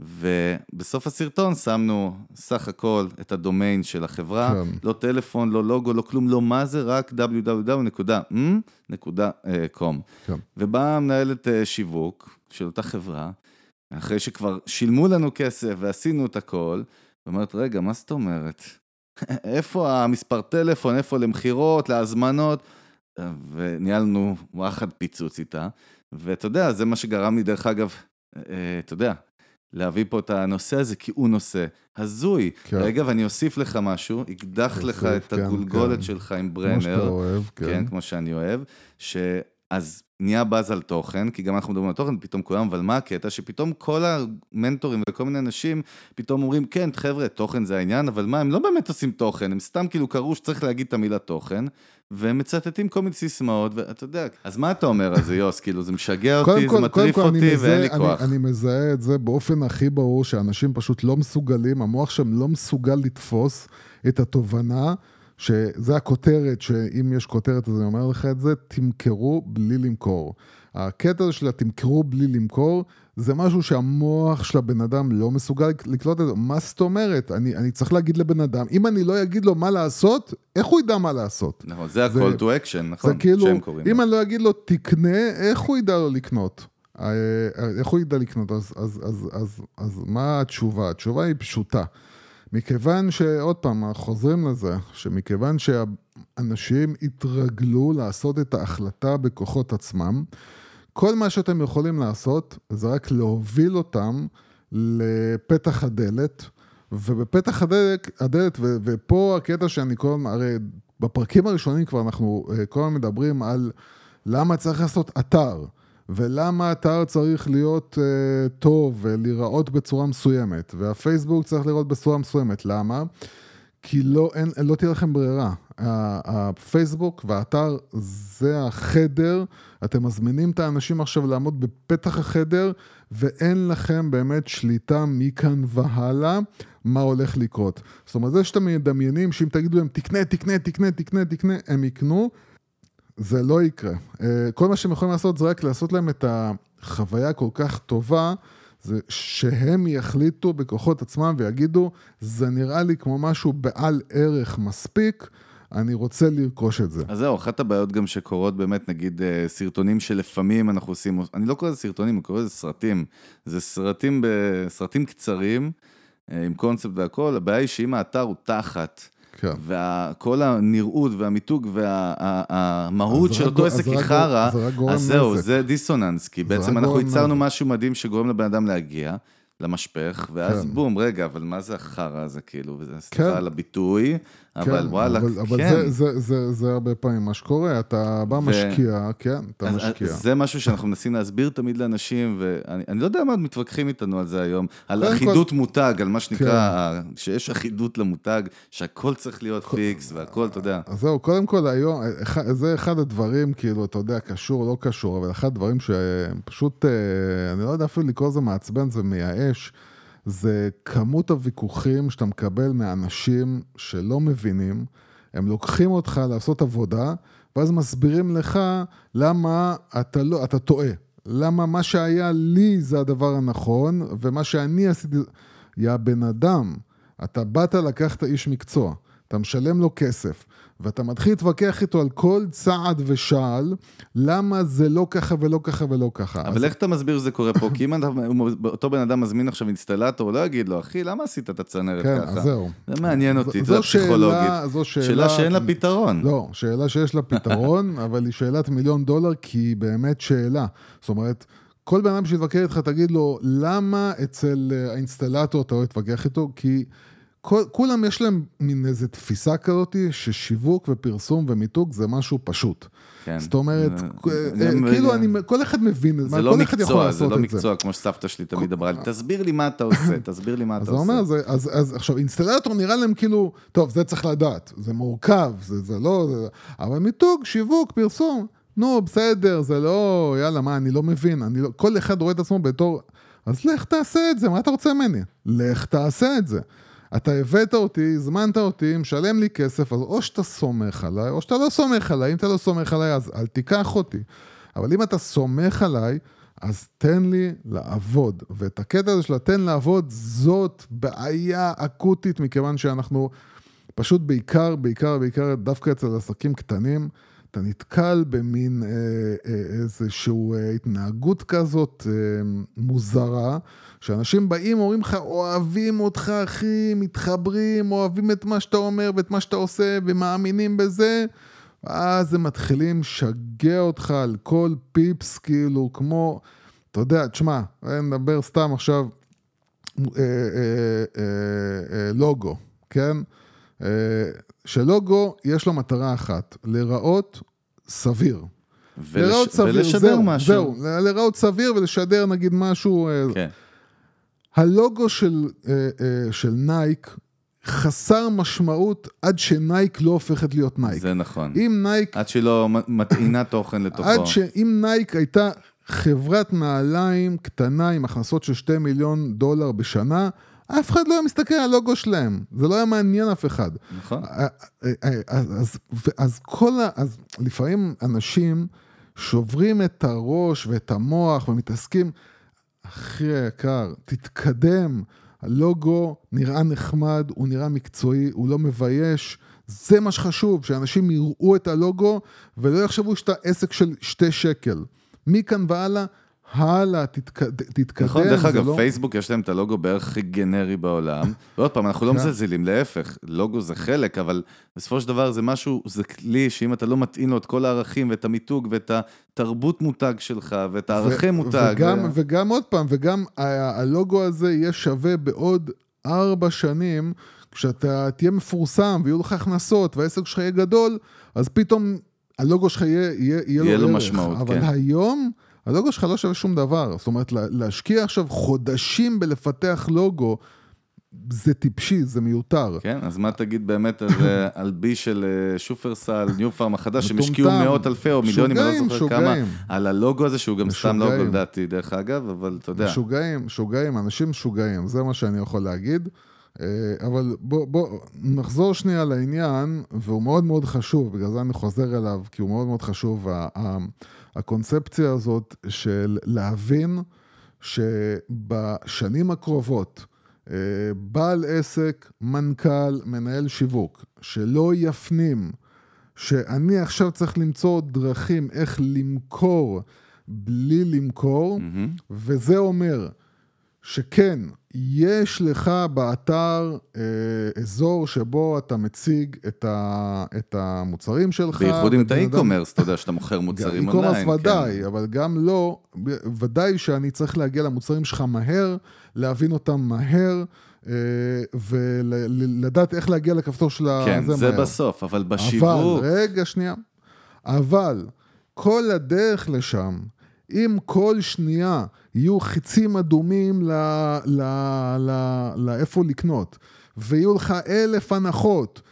[SPEAKER 1] ובסוף הסרטון שמנו סך הכל את הדומיין של החברה, כן. לא טלפון, לא לוגו, לא כלום, לא מה זה, רק www.com. כן. ובאה מנהלת אה, שיווק של אותה חברה, אחרי שכבר שילמו לנו כסף ועשינו את הכל, ואומרת, רגע, מה זאת אומרת? איפה המספר טלפון, איפה למכירות, להזמנות, וניהלנו וואחד פיצוץ איתה, ואתה יודע, זה מה שגרם לי, דרך אגב, אה, אתה יודע, להביא פה את הנושא הזה, כי הוא נושא הזוי. כן. רגע, ואני אוסיף לך משהו, אקדח לך את כן, הגולגולת כן. שלך עם ברנר. כמו
[SPEAKER 2] שאתה אוהב, כן.
[SPEAKER 1] כן, כמו שאני אוהב. ש... אז נהיה באז על תוכן, כי גם אנחנו מדברים על תוכן, פתאום כולם, אבל מה הקטע? שפתאום כל המנטורים וכל מיני אנשים פתאום אומרים, כן, חבר'ה, תוכן זה העניין, אבל מה, הם לא באמת עושים תוכן, הם סתם כאילו קראו שצריך להגיד את המילה תוכן, והם מצטטים כל מיני סיסמאות, ואתה יודע, אז מה אתה אומר על זה, יוס? כאילו, זה משגע אותי, זה מטריף אותי, ואין לי כוח.
[SPEAKER 2] אני, אני מזהה את זה באופן הכי ברור, שאנשים פשוט לא מסוגלים, המוח שם לא מסוגל לתפוס את התובנה. שזה הכותרת, שאם יש כותרת אז אני אומר לך את זה, תמכרו בלי למכור. הקטע הזה של התמכרו בלי למכור, זה משהו שהמוח של הבן אדם לא מסוגל לקלוט את זה. מה זאת אומרת? אני, אני צריך להגיד לבן אדם, אם אני לא אגיד לו מה לעשות, איך הוא ידע מה לעשות?
[SPEAKER 1] נכון, זה ה-call to action, נכון?
[SPEAKER 2] זה כאילו, אם אני לא אגיד לו תקנה, איך הוא ידע לו לקנות? אה, איך הוא ידע לקנות? אז, אז, אז, אז, אז מה התשובה? התשובה היא פשוטה. מכיוון שעוד פעם, חוזרים לזה, שמכיוון שאנשים התרגלו לעשות את ההחלטה בכוחות עצמם, כל מה שאתם יכולים לעשות זה רק להוביל אותם לפתח הדלת, ובפתח הדלת, הדלת ו, ופה הקטע שאני כל הזמן, הרי בפרקים הראשונים כבר אנחנו אה, כל הזמן מדברים על למה צריך לעשות אתר. ולמה אתר צריך להיות uh, טוב ולהיראות בצורה מסוימת, והפייסבוק צריך לראות בצורה מסוימת. למה? כי לא, אין, לא תהיה לכם ברירה. הפייסבוק והאתר זה החדר, אתם מזמינים את האנשים עכשיו לעמוד בפתח החדר, ואין לכם באמת שליטה מכאן והלאה מה הולך לקרות. זאת אומרת, זה שאתם מדמיינים שאם תגידו להם תקנה, תקנה, תקנה, תקנה, תקנה, הם יקנו. זה לא יקרה. אה, כל מה שהם יכולים לעשות זה רק לעשות להם את החוויה כל כך טובה, זה שהם יחליטו בכוחות עצמם ויגידו, זה נראה לי כמו משהו בעל ערך מספיק. אני רוצה לרכוש את זה.
[SPEAKER 1] אז זהו, אחת הבעיות גם שקורות באמת, נגיד אה, סרטונים שלפעמים אנחנו עושים, אני לא קורא לזה סרטונים, אני קורא לזה סרטים. זה סרטים, סרטים קצרים, אה, עם קונספט והכל, הבעיה היא שאם האתר הוא תחת כן. וכל הנראות והמיתוג והמהות של אותו עסק היא חרא, אז זהו, זה דיסוננס, כי בעצם אנחנו ייצרנו משהו מדהים שגורם לבן אדם להגיע. למשפך, ואז כן. בום, רגע, אבל מה זה החרא הזה, כאילו, וזה סליחה כן. על הביטוי, אבל כן, וואלה,
[SPEAKER 2] אבל, אבל
[SPEAKER 1] כן.
[SPEAKER 2] זה, זה, זה, זה הרבה פעמים מה שקורה, אתה בא ו... משקיע, כן, אתה אז, משקיע.
[SPEAKER 1] זה משהו שאנחנו מנסים להסביר תמיד לאנשים, ואני לא יודע מה מתווכחים איתנו על זה היום, על אחידות כל... מותג, על מה שנקרא, כן. שיש אחידות למותג, שהכל צריך להיות כל... פיקס והכל, אתה יודע.
[SPEAKER 2] אז זהו, קודם כל היום, זה אחד הדברים, כאילו, אתה יודע, קשור, לא קשור, אבל אחד הדברים שפשוט, אה, אני לא יודע אפילו לקרוא לזה מעצבן, זה מייאש. זה כמות הוויכוחים שאתה מקבל מאנשים שלא מבינים, הם לוקחים אותך לעשות עבודה, ואז מסבירים לך למה אתה, לא, אתה טועה. למה מה שהיה לי זה הדבר הנכון, ומה שאני עשיתי... יא בן אדם, אתה באת לקחת איש מקצוע, אתה משלם לו כסף, ואתה מתחיל להתווכח איתו על כל צעד ושעל, למה זה לא ככה ולא ככה ולא ככה.
[SPEAKER 1] אבל אז... איך אתה מסביר שזה קורה פה? כי אם אותו בן אדם מזמין עכשיו אינסטלטור, לא יגיד לו, אחי, למה עשית את הצנרת
[SPEAKER 2] כן,
[SPEAKER 1] ככה?
[SPEAKER 2] כן, זהו.
[SPEAKER 1] זה מעניין אותי, זו פסיכולוגית. זו שאלה... שאלה שאין לה פתרון.
[SPEAKER 2] לא, שאלה שיש לה פתרון, אבל היא שאלת מיליון דולר, כי היא באמת שאלה. זאת אומרת... כל בן אדם שיתווכח איתך, תגיד לו, למה אצל אה, האינסטלטור אתה לא תתווכח איתו? כי כל, כולם יש להם מין איזו תפיסה כזאת ששיווק ופרסום ומיתוג זה משהו פשוט. כן. זאת אומרת, אה, כאילו אני, כל אחד מבין את זה,
[SPEAKER 1] לא
[SPEAKER 2] כל אחד יכול לעשות את זה.
[SPEAKER 1] זה לא מקצוע, כמו שסבתא שלי תמיד אמרה לי, תסביר לי מה אתה עושה, תסביר לי מה אתה עושה.
[SPEAKER 2] אז אומר, אז, אז עכשיו, אינסטלטור נראה להם כאילו, טוב, זה צריך לדעת, זה מורכב, זה, זה לא, זה, אבל מיתוג, שיווק, פרסום, נו, בסדר, זה לא, יאללה, מה, אני לא מבין, אני לא, כל אחד רואה את עצמו בתור, אז לך תעשה את זה, מה אתה רוצה ממני? לך תעשה את זה. אתה הבאת אותי, הזמנת אותי, משלם לי כסף, אז או שאתה סומך עליי, או שאתה לא סומך עליי. אם אתה לא סומך עליי, אז אל תיקח אותי. אבל אם אתה סומך עליי, אז תן לי לעבוד. ואת הקטע הזה של התן לעבוד, זאת בעיה אקוטית, מכיוון שאנחנו פשוט בעיקר, בעיקר, בעיקר, דווקא אצל עסקים קטנים, אתה נתקל במין אה, אה, איזושהי אה, התנהגות כזאת מוזרה, שאנשים באים, אומרים לך, אוהבים אותך, אחי, מתחברים, אוהבים את מה שאתה אומר ואת מה שאתה עושה, ומאמינים בזה, ואז הם מתחילים לשגע אותך על כל פיפס, כאילו, כמו, אתה יודע, תשמע, נדבר סתם עכשיו, אה, אה, אה, לוגו, כן? שלוגו יש לו מטרה אחת, להיראות סביר.
[SPEAKER 1] ולש... להיראות סביר, ולשדר זהו, משהו.
[SPEAKER 2] זהו, להיראות סביר ולשדר נגיד משהו. אה, כן. הלוגו של, אה, אה, של נייק חסר משמעות עד שנייק לא הופכת להיות נייק.
[SPEAKER 1] זה נכון.
[SPEAKER 2] אם נייק...
[SPEAKER 1] עד שהיא לא מטעינה תוכן לתוכו.
[SPEAKER 2] עד שאם נייק הייתה חברת נעליים קטנה עם הכנסות של 2 מיליון דולר בשנה, אף אחד לא היה מסתכל על הלוגו שלהם, זה לא היה מעניין אף אחד.
[SPEAKER 1] נכון.
[SPEAKER 2] אז, אז כל ה... אז לפעמים אנשים שוברים את הראש ואת המוח ומתעסקים, אחי היקר, תתקדם, הלוגו נראה נחמד, הוא נראה מקצועי, הוא לא מבייש. זה מה שחשוב, שאנשים יראו את הלוגו ולא יחשבו שאתה עסק של שתי שקל. מכאן והלאה, הלאה, תתקדם.
[SPEAKER 1] נכון, דרך אגב, לא... פייסבוק יש להם את הלוגו בערך הכי גנרי בעולם. ועוד פעם, אנחנו לא כן. מזלזלים, להפך, לוגו זה חלק, אבל בסופו של דבר זה משהו, זה כלי שאם אתה לא מתאים לו את כל הערכים ואת המיתוג ואת התרבות מותג שלך ואת הערכי מותג.
[SPEAKER 2] וגם, ו... וגם עוד פעם, וגם הלוגו הזה יהיה שווה בעוד ארבע שנים, כשאתה תהיה מפורסם ויהיו לך הכנסות והעסק שלך יהיה גדול, אז פתאום הלוגו שלך יהיה, יהיה, יהיה, יהיה לו ערך. משמעות, אבל כן. היום... הלוגו שלך לא שווה שום דבר. זאת אומרת, להשקיע עכשיו חודשים בלפתח לוגו, זה טיפשי, זה מיותר.
[SPEAKER 1] כן, אז מה תגיד באמת על, על בי של אה, שופרסל, ניו פארם החדש, שהם השקיעו מאות אלפי או מיליונים, אני לא זוכר כמה, על הלוגו הזה, שהוא גם משוגעים. סתם לוגו לדעתי, דרך אגב, אבל אתה יודע.
[SPEAKER 2] משוגעים, משוגעים, אנשים משוגעים, זה מה שאני יכול להגיד. אה, אבל בוא, בוא נחזור שנייה לעניין, והוא מאוד מאוד חשוב, בגלל זה אני חוזר אליו, כי הוא מאוד מאוד חשוב. הקונספציה הזאת של להבין שבשנים הקרובות, אה, בעל עסק, מנכ"ל, מנהל שיווק, שלא יפנים שאני עכשיו צריך למצוא דרכים איך למכור בלי למכור, mm-hmm. וזה אומר שכן, יש לך באתר אה, אזור שבו אתה מציג את, ה, את המוצרים שלך.
[SPEAKER 1] בייחוד אם אתה אי-קומרס, אתה יודע שאתה מוכר מוצרים אונליין.
[SPEAKER 2] אי-קומרס ודאי, כן. אבל גם לא, ודאי שאני צריך להגיע למוצרים שלך מהר, להבין אותם מהר. אה, ולדעת איך להגיע לכפתור של
[SPEAKER 1] מהר. כן, זה מהר. בסוף, אבל בשיווק...
[SPEAKER 2] אבל, רגע, שנייה. אבל כל הדרך לשם, אם כל שנייה יהיו חיצים אדומים לאיפה לקנות, ויהיו לך אלף הנחות,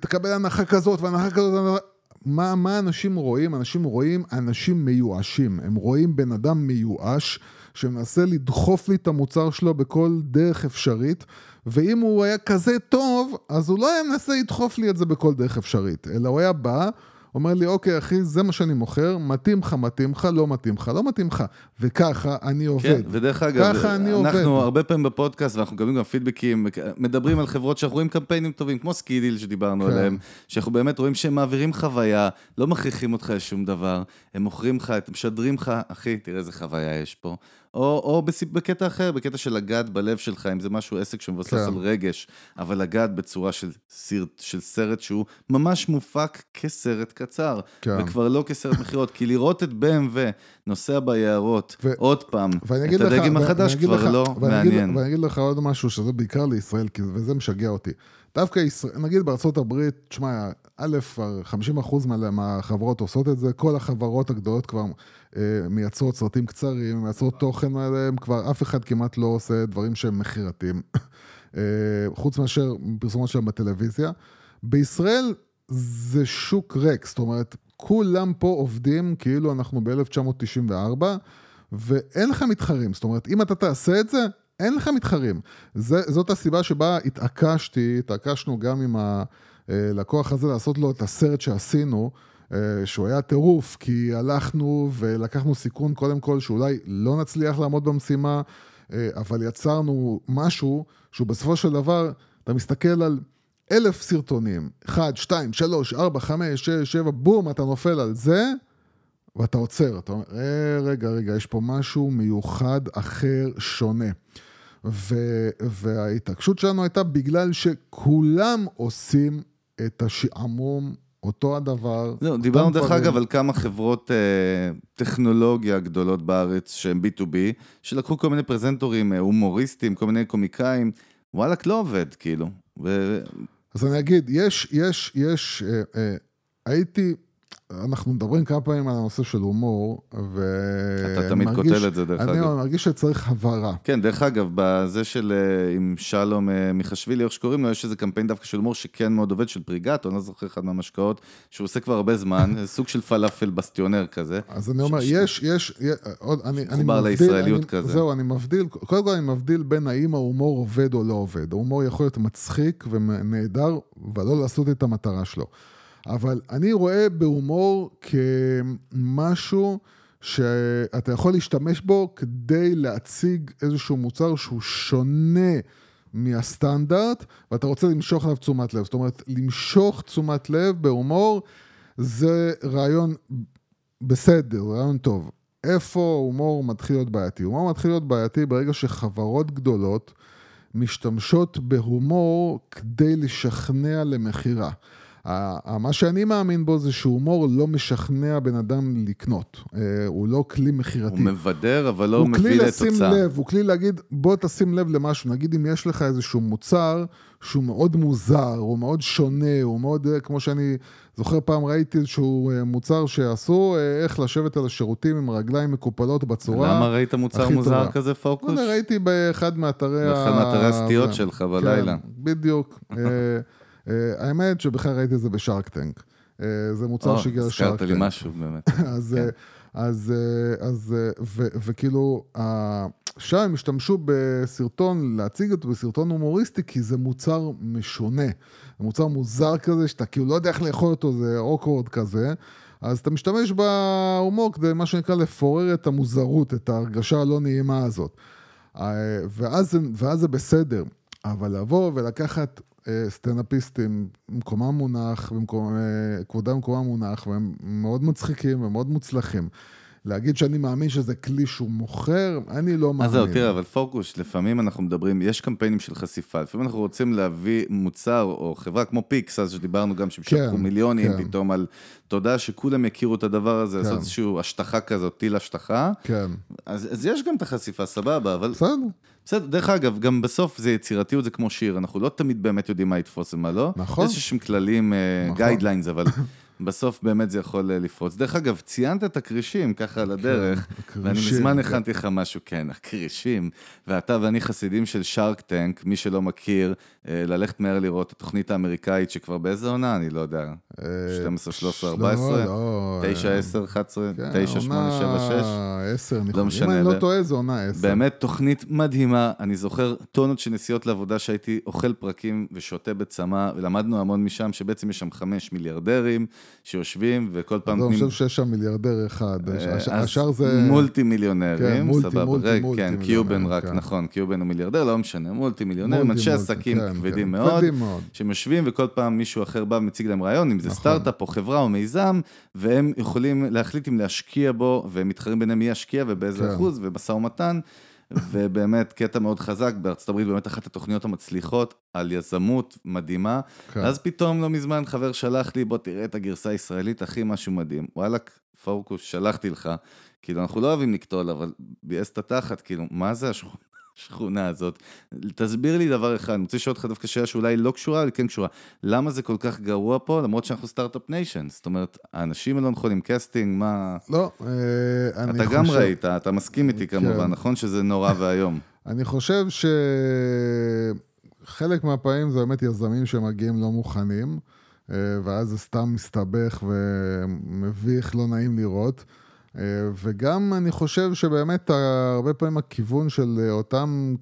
[SPEAKER 2] תקבל הנחה כזאת והנחה כזאת, מה, מה אנשים רואים? אנשים רואים אנשים מיואשים. הם רואים בן אדם מיואש שמנסה לדחוף לי את המוצר שלו בכל דרך אפשרית, ואם הוא היה כזה טוב, אז הוא לא היה מנסה לדחוף לי את זה בכל דרך אפשרית, אלא הוא היה בא... אומר לי, אוקיי, אחי, זה מה שאני מוכר, מתאים לך, מתאים לך, לא מתאים לך, לא מתאים לך. וככה אני עובד. כן,
[SPEAKER 1] ודרך אגב, ככה אני עובד. אנחנו הרבה פעמים בפודקאסט, ואנחנו מקבלים גם פידבקים, מדברים על חברות שאנחנו רואים קמפיינים טובים, כמו סקידיל שדיברנו כן. עליהם, שאנחנו באמת רואים שהם מעבירים חוויה, לא מכריחים אותך לשום דבר, הם מוכרים לך, הם משדרים לך, אחי, תראה איזה חוויה יש פה. או, או בקטע אחר, בקטע של לגעת בלב שלך, אם זה משהו, עסק שמבוסס כן. על רגש, אבל לגעת בצורה של, סרט, של סרט שהוא ממש מופק כסרט קצר, כן. וכבר לא כסרט מכירות, כי לראות את BMW נוסע ביערות, ו... עוד פעם, את הדגם החדש כבר לך, לא ואני מעניין.
[SPEAKER 2] אגיד, ואני אגיד לך עוד משהו, שזה בעיקר לישראל, וזה משגע אותי. דווקא ישראל, נגיד בארצות הברית, תשמע, א', 50% מהחברות עושות את זה, כל החברות הגדולות כבר מייצרות סרטים קצרים, מייצרות תוכן עליהם, כבר אף אחד כמעט לא עושה דברים שהם מכירתיים, אה, חוץ מאשר פרסומות שלהם בטלוויזיה. בישראל זה שוק ריק, זאת אומרת, כולם פה עובדים כאילו אנחנו ב-1994, ואין לך מתחרים. זאת אומרת, אם אתה תעשה את זה, אין לך מתחרים. זה, זאת הסיבה שבה התעקשתי, התעקשנו גם עם הלקוח הזה לעשות לו את הסרט שעשינו, אה, שהוא היה טירוף, כי הלכנו ולקחנו סיכון קודם כל שאולי לא נצליח לעמוד במשימה, אה, אבל יצרנו משהו שהוא בסופו של דבר, אתה מסתכל על אלף סרטונים, 1, 2, 3, 4, 5, 6, 7, בום, אתה נופל על זה, ואתה עוצר, אתה אומר, אה, רגע, רגע, יש פה משהו מיוחד, אחר, שונה. ו, וההתעקשות שלנו הייתה בגלל שכולם עושים את השעמום, אותו הדבר.
[SPEAKER 1] לא, דיברנו דרך אגב על כמה חברות אה, טכנולוגיה גדולות בארץ שהן B2B, שלקחו כל מיני פרזנטורים, אה, הומוריסטים, כל מיני קומיקאים, וואלכ, לא עובד, כאילו. ו...
[SPEAKER 2] אז אני אגיד, יש, יש, יש, אה, אה, הייתי... אנחנו מדברים כמה פעמים על הנושא של הומור, ו...
[SPEAKER 1] אתה תמיד כותל את זה, דרך
[SPEAKER 2] אני
[SPEAKER 1] אגב.
[SPEAKER 2] אני מרגיש שצריך הבהרה.
[SPEAKER 1] כן, דרך אגב, בזה של אה, עם שלום אה, מיכשווילי, איך שקוראים לו, יש איזה קמפיין דווקא של הומור שכן מאוד עובד, של פריגט, אני לא זוכר אחד מהמשקאות, שהוא עושה כבר הרבה זמן, סוג של פלאפל בסטיונר כזה.
[SPEAKER 2] אז אני אומר, יש, יש, עוד, אני,
[SPEAKER 1] אני מבדיל, לישראליות
[SPEAKER 2] אני, כזה. זהו, אני מבדיל, קודם כל אני מבדיל בין האם ההומור עובד או לא עובד. ההומור יכול להיות מצחיק ונהדר, ולא לעשות את המטרה שלו. אבל אני רואה בהומור כמשהו שאתה יכול להשתמש בו כדי להציג איזשהו מוצר שהוא שונה מהסטנדרט, ואתה רוצה למשוך עליו תשומת לב. זאת אומרת, למשוך תשומת לב בהומור זה רעיון בסדר, רעיון טוב. איפה הומור מתחיל להיות בעייתי? הומור מתחיל להיות בעייתי ברגע שחברות גדולות משתמשות בהומור כדי לשכנע למכירה. מה שאני מאמין בו זה שהומור לא משכנע בן אדם לקנות. אה, הוא לא כלי מכירתי. הוא
[SPEAKER 1] מבדר, אבל לא מביא לתוצאה. הוא כלי לשים
[SPEAKER 2] לב, הוא כלי להגיד, בוא תשים לב למשהו. נגיד אם יש לך איזשהו מוצר שהוא מאוד מוזר, הוא מאוד שונה, הוא מאוד, אה, כמו שאני זוכר פעם ראיתי איזשהו אה, מוצר שעשו, איך לשבת על השירותים עם רגליים מקופלות בצורה
[SPEAKER 1] למה ראית מוצר מוזר טובה. כזה פוקוס?
[SPEAKER 2] ראיתי באחד מאתרי...
[SPEAKER 1] באחד מאתרי הסטיות שלך בלילה. כן,
[SPEAKER 2] בדיוק. אה, האמת שבכלל ראיתי את זה בשארק טנק. אה, זה מוצר שהגיע לשארק טנק.
[SPEAKER 1] הזכרת לי משהו באמת.
[SPEAKER 2] אז, כן. אז, אה, אז, ו, וכאילו, שם הם השתמשו בסרטון, להציג אותו בסרטון הומוריסטי, כי זה מוצר משונה. זה מוצר מוזר כזה, שאתה כאילו לא יודע איך לאכול אותו, זה אוקוורד כזה. אז אתה משתמש בהומור כדי, מה שנקרא, לפורר את המוזרות, את ההרגשה הלא נעימה הזאת. ואז, ואז זה בסדר. אבל לבוא ולקחת סטנדאפיסטים, מקומם מונח, במקום, אה, כבודם במקומם מונח, והם מאוד מצחיקים ומאוד מוצלחים. להגיד שאני מאמין שזה כלי שהוא מוכר, אני לא מאמין.
[SPEAKER 1] אז זהו, תראה, אבל פוקוס, לפעמים אנחנו מדברים, יש קמפיינים של חשיפה, לפעמים אנחנו רוצים להביא מוצר או חברה כמו פיקס, אז שדיברנו גם שהם כן, מיליונים כן. פתאום על תודה שכולם יכירו את הדבר הזה, כן. לעשות איזושהי השטחה כזאת, טיל השטחה.
[SPEAKER 2] כן.
[SPEAKER 1] אז, אז יש גם את החשיפה, סבבה, אבל...
[SPEAKER 2] בסדר.
[SPEAKER 1] בסדר, דרך אגב, גם בסוף זה יצירתיות, זה כמו שיר, אנחנו לא תמיד באמת יודעים מה יתפוס ומה לא.
[SPEAKER 2] נכון.
[SPEAKER 1] יש איזשהם כללים, guidelines, אה, נכון. אבל בסוף באמת זה יכול אה, לפרוץ. דרך אגב, ציינת את הכרישים ככה על הדרך, כן, ואני מזמן כן. הכנתי לך משהו, כן, הכרישים, ואתה ואני חסידים של Shark Tank, מי שלא מכיר, אה, ללכת מהר לראות את התוכנית האמריקאית שכבר באיזה עונה, אני לא יודע, 12, 13, 14, 9, 10, 11, 9, 8, 7, 6,
[SPEAKER 2] 10, לא משנה. אם אני לא טועה, זו עונה 10.
[SPEAKER 1] באמת תוכנית מדהימה, אני זוכר טונות של נסיעות לעבודה שהייתי אוכל פרקים ושותה בצמא, ולמדנו המון משם, שבעצם יש שם חמש מיליארדרים. שיושבים וכל פעם...
[SPEAKER 2] אני חושב שיש שם מיליארדר אחד,
[SPEAKER 1] אה, השאר זה... מולטי מיליונרים, סבבה. מולטי כן, קיובן רק, כן. נכון, קיובן הוא מיליארדר, לא משנה, מולטי מיליונרים, אנשי עסקים כן, כבדים מאוד, שהם יושבים וכל פעם מישהו אחר בא ומציג להם רעיון, אם זה נכון. סטארט-אפ או חברה או מיזם, והם יכולים להחליט אם להשקיע בו, והם מתחרים ביניהם מי ישקיע ובאיזה אחוז, ובמשא ומתן. ובאמת קטע מאוד חזק, בארצות הברית באמת אחת התוכניות המצליחות על יזמות מדהימה. כן. אז פתאום לא מזמן חבר שלח לי, בוא תראה את הגרסה הישראלית, אחי, משהו מדהים. וואלכ, פורקוס, שלחתי לך. כאילו, אנחנו לא אוהבים לקטול, אבל ביאס את התחת, כאילו, מה זה השכונה? השכונה הזאת. תסביר לי דבר אחד, אני רוצה לשאול אותך דווקא שאלה שאולי לא קשורה, אבל כן קשורה. למה זה כל כך גרוע פה, למרות שאנחנו startup nation? זאת אומרת, האנשים לא נכונים, casting, מה...
[SPEAKER 2] לא, אה, אני
[SPEAKER 1] חושב... אתה גם ראית, אתה מסכים איתי כן. כמובן, נכון שזה נורא ואיום.
[SPEAKER 2] אני חושב שחלק מהפעמים זה באמת יזמים שמגיעים לא מוכנים, אה, ואז זה סתם מסתבך ומביך, לא נעים לראות. אה, וגם אני חושב שבאמת הרבה פעמים הכיוון של אותם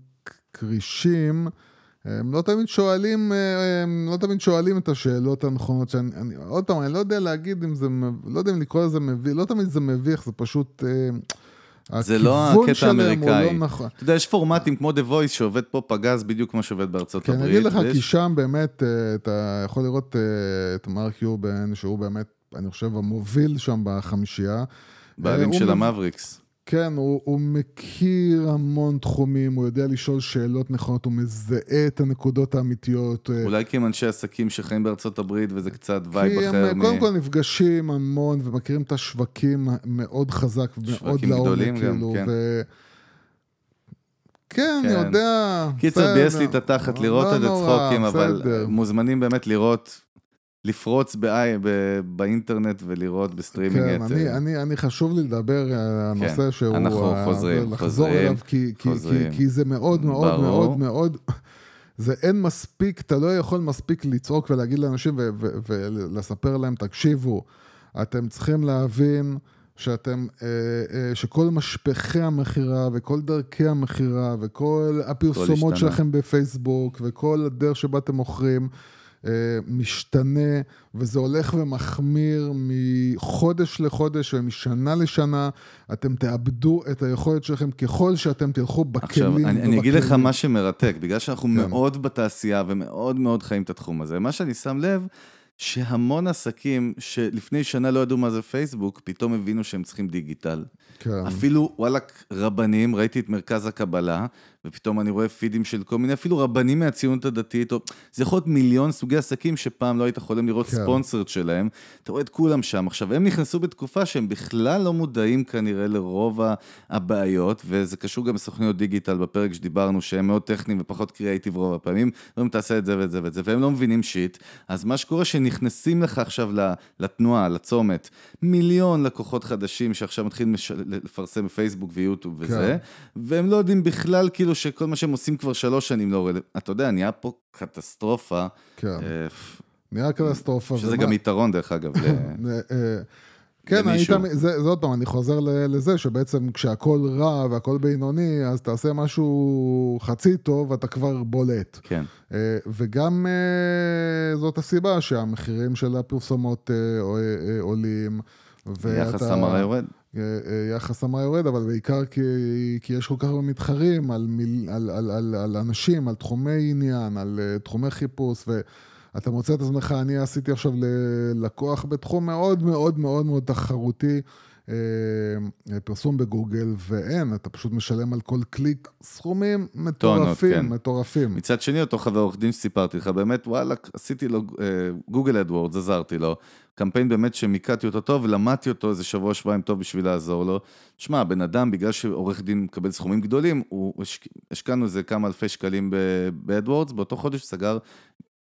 [SPEAKER 2] כרישים, הם לא תמיד שואלים, אה, הם לא תמיד שואלים את השאלות הנכונות שאני, אני, עוד פעם, אני לא יודע להגיד אם זה, לא יודע אם לקרוא לזה מביך, לא תמיד זה מביך, זה פשוט...
[SPEAKER 1] אה, זה לא הקטע לא האמריקאי. לא נכון. אתה יודע, יש פורמטים כמו The Voice שעובד פה פגז בדיוק כמו שעובד בארצות
[SPEAKER 2] כן,
[SPEAKER 1] הברית.
[SPEAKER 2] אני אגיד לך, ויש... כי שם באמת, אתה יכול לראות את מרק יובן, שהוא באמת, אני חושב, המוביל שם בחמישייה.
[SPEAKER 1] בעלים של המבריקס.
[SPEAKER 2] כן, הוא, הוא מכיר המון תחומים, הוא יודע לשאול שאלות נכונות, הוא מזהה את הנקודות האמיתיות.
[SPEAKER 1] אה. אולי כי הם אנשי עסקים שחיים בארצות הברית וזה קצת vibe אחר.
[SPEAKER 2] כי הם קודם כל נפגשים המון ומכירים את השווקים מאוד חזק ומאוד לעומק. גדולים כאילו, גם, כן. ו... כן, אני כן. יודע.
[SPEAKER 1] קיצר, ביאס לי את התחת לראות לא את הצחוקים, אבל מוזמנים באמת לראות לפרוץ באי, ב, באינטרנט ולראות בסטרימינג
[SPEAKER 2] כן, את... אני, אני, אני חשוב לי לדבר על הנושא כן, שהוא...
[SPEAKER 1] אנחנו חוזרים,
[SPEAKER 2] לחזור חוזרים, אליו, כי, חוזרים. כי, כי זה מאוד מאוד ברור. מאוד מאוד... זה אין מספיק, אתה לא יכול מספיק לצעוק ולהגיד לאנשים ולספר להם, תקשיבו, אתם צריכים להבין שאתם, אה, אה, שכל משפכי המכירה וכל דרכי המכירה וכל הפרסומות שלכם בפייסבוק וכל הדרך שבה אתם מוכרים, אה, משתנה, וזה הולך ומחמיר מחודש לחודש ומשנה לשנה. אתם תאבדו את היכולת שלכם ככל שאתם תלכו בכלים. עכשיו,
[SPEAKER 1] אני, אני אגיד לך מה שמרתק, בגלל שאנחנו כן. מאוד בתעשייה ומאוד מאוד חיים את התחום הזה. מה שאני שם לב, שהמון עסקים שלפני שנה לא ידעו מה זה פייסבוק, פתאום הבינו שהם צריכים דיגיטל. כן. אפילו, וואלכ, רבנים, ראיתי את מרכז הקבלה, ופתאום אני רואה פידים של כל מיני, אפילו רבנים מהציונות הדתית, או... זה יכול להיות מיליון סוגי עסקים שפעם לא היית חולם לראות כן. ספונסרד שלהם. אתה רואה את כולם שם. עכשיו, הם נכנסו בתקופה שהם בכלל לא מודעים כנראה לרוב הבעיות, וזה קשור גם בסוכניות דיגיטל בפרק שדיברנו, שהם מאוד טכניים ופחות קריאייטיב רוב הפעמים, אומרים תעשה את זה ואת זה ואת זה, והם לא מבינים שיט. אז מה שקורה, שנכנסים לך עכשיו לתנועה, לצומת, מיליון לקוחות חדשים שעכשיו מתחילים לפרסם בפייסבוק ויוטיוב וזה, כן. והם לא יודעים בכלל כאילו שכל מה שהם עושים כבר שלוש שנים לא רלוונטי. אתה יודע, נהיה פה קטסטרופה.
[SPEAKER 2] כן. אה, נהיה קטסטרופה.
[SPEAKER 1] שזה גם יתרון, דרך אגב.
[SPEAKER 2] אה, כן, היית, זה, זה עוד פעם, אני חוזר לזה שבעצם כשהכול רע והכול בינוני, אז תעשה משהו חצי טוב ואתה כבר בולט.
[SPEAKER 1] כן.
[SPEAKER 2] אה, וגם זאת הסיבה שהמחירים של הפרסומות עולים.
[SPEAKER 1] יחס המרה יורד.
[SPEAKER 2] אה, אה, יחס המרה יורד, אבל בעיקר כי, כי יש כל כך הרבה מתחרים על, מיל, על, על, על, על אנשים, על תחומי עניין, על uh, תחומי חיפוש, ואתה מוצא את עצמך, אני עשיתי עכשיו ללקוח בתחום מאוד מאוד מאוד מאוד תחרותי, אה, פרסום בגוגל, ואין, אתה פשוט משלם על כל קליק סכומים מטורפים, כן. מטורפים.
[SPEAKER 1] מצד שני, אותו חבר עורך דין שסיפרתי לך, באמת, וואלה, עשיתי לו גוגל AdWords, עזרתי לו. קמפיין באמת שמיקדתי אותו טוב, ולמדתי אותו איזה שבוע, שבועיים טוב בשביל לעזור לו. שמע, בן אדם, בגלל שעורך דין מקבל סכומים גדולים, הוא, השקענו איזה כמה אלפי שקלים ב AdWords, באותו חודש סגר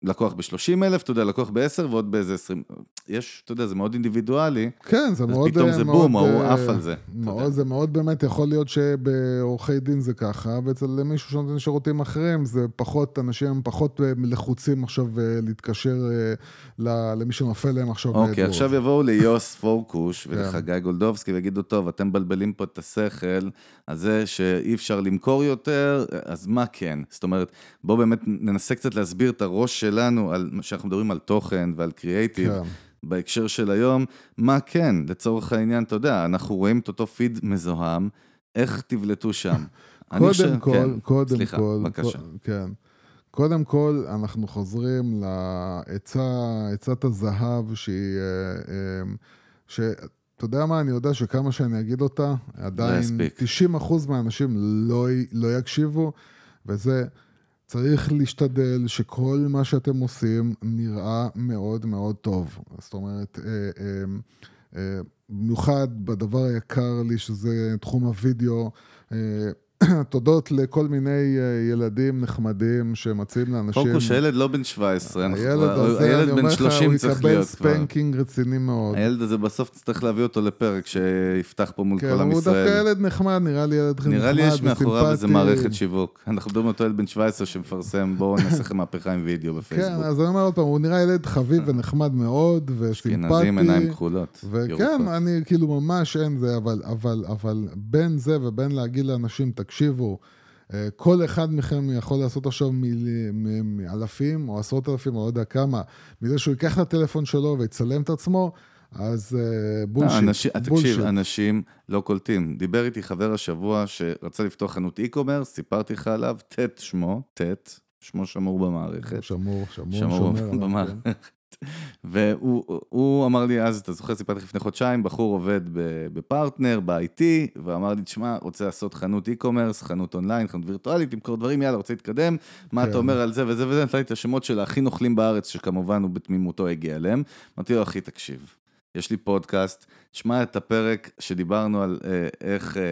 [SPEAKER 1] לקוח ב-30 אלף, אתה יודע, לקוח ב-10 ועוד באיזה 20, יש, אתה יודע, זה מאוד אינדיבידואלי.
[SPEAKER 2] כן, זה מאוד...
[SPEAKER 1] אז פתאום זה מאוד, בום, ההוא עף על זה.
[SPEAKER 2] מאוד, זה מאוד באמת, יכול להיות שבעורכי דין זה ככה, ואצל מישהו שנותן שירותים אחרים, זה פחות, אנשים פחות אה, לחוצים עכשיו אה, להתקשר אה, למי שנופל להם עכשיו.
[SPEAKER 1] אוקיי, עכשיו יבואו ליוס פורקוש כן. ולחגי גולדובסקי ויגידו, טוב, אתם מבלבלים פה את השכל, אז זה שאי אפשר למכור יותר, אז מה כן? זאת אומרת, בואו באמת ננסה קצת להסביר את הראש של... שלנו, על, שאנחנו מדברים על תוכן ועל קריאייטיב, כן. בהקשר של היום, מה כן, לצורך העניין, אתה יודע, אנחנו רואים את אותו פיד מזוהם, איך תבלטו שם?
[SPEAKER 2] קודם חושב, כל, כן, קודם סליחה, כל, בבקשה. כן. קודם כל, אנחנו חוזרים לעצת הזהב שהיא... אה, אה, ש... אתה יודע מה, אני יודע שכמה שאני אגיד אותה, עדיין 90% מהאנשים לא, לא יקשיבו, וזה צריך להשתדל שכל מה שאתם עושים נראה מאוד מאוד טוב. זאת אומרת, אה, אה, אה, במיוחד בדבר היקר לי, שזה תחום הוידאו, תודות לכל מיני אה, ילדים נחמדים שמציעים לאנשים...
[SPEAKER 1] פוקוס, הילד לא בן 17,
[SPEAKER 2] הילד הזה, אני אומר לך, הוא יקבל spanking רציני מאוד.
[SPEAKER 1] הילד הזה בסוף תצטרך להביא אותו לפרק שיפתח פה מול
[SPEAKER 2] כן,
[SPEAKER 1] כל עם ישראל.
[SPEAKER 2] כן, הוא דווקא ילד נחמד, נראה לי ילד נחמד
[SPEAKER 1] נראה לי יש מאחוריו איזה מערכת שיווק. אנחנו מדברים על אותו ילד בן 17 שמפרסם, בואו נעשה לכם מהפכה עם וידאו בפייסבוק.
[SPEAKER 2] כן, אז אני אומר עוד פעם, הוא נראה ילד חביב ונחמד מאוד, וסימפטי.
[SPEAKER 1] עיניים כחולות.
[SPEAKER 2] וכן, אני כאילו ממש אין זה, אבל בין זה ובין להגיד לאנשים, תקשיבו, אה, כל אחד מכם יכול לעשות עכשיו מאלפים או עשרות אלפים, או לא יודע כמה, מזה שהוא ייקח את הטלפון שלו ויצלם את עצמו, אז בולשיט. אה,
[SPEAKER 1] אנשים, תקשיב, אנשים לא קולטים. דיבר איתי חבר השבוע שרצה לפתוח חנות e-commerce, סיפרתי לך עליו, ט' שמו, ט', שמו שמור במערכת.
[SPEAKER 2] שמור, שמור,
[SPEAKER 1] שמור במערכת. והוא אמר לי אז, אתה זוכר, סיפרתי לפני חודשיים, בחור עובד בפרטנר, ב-IT, ואמר לי, תשמע, רוצה לעשות חנות e-commerce, חנות אונליין, חנות וירטואלית, למכור דברים, יאללה, רוצה להתקדם, מה אתה כן. אומר על זה וזה וזה, נתן לי את השמות של הכי נוכלים בארץ, שכמובן הוא בתמימותו הגיע אליהם. אמרתי לו, אחי, תקשיב, יש לי פודקאסט, שמע את הפרק שדיברנו על אה, איך, אה,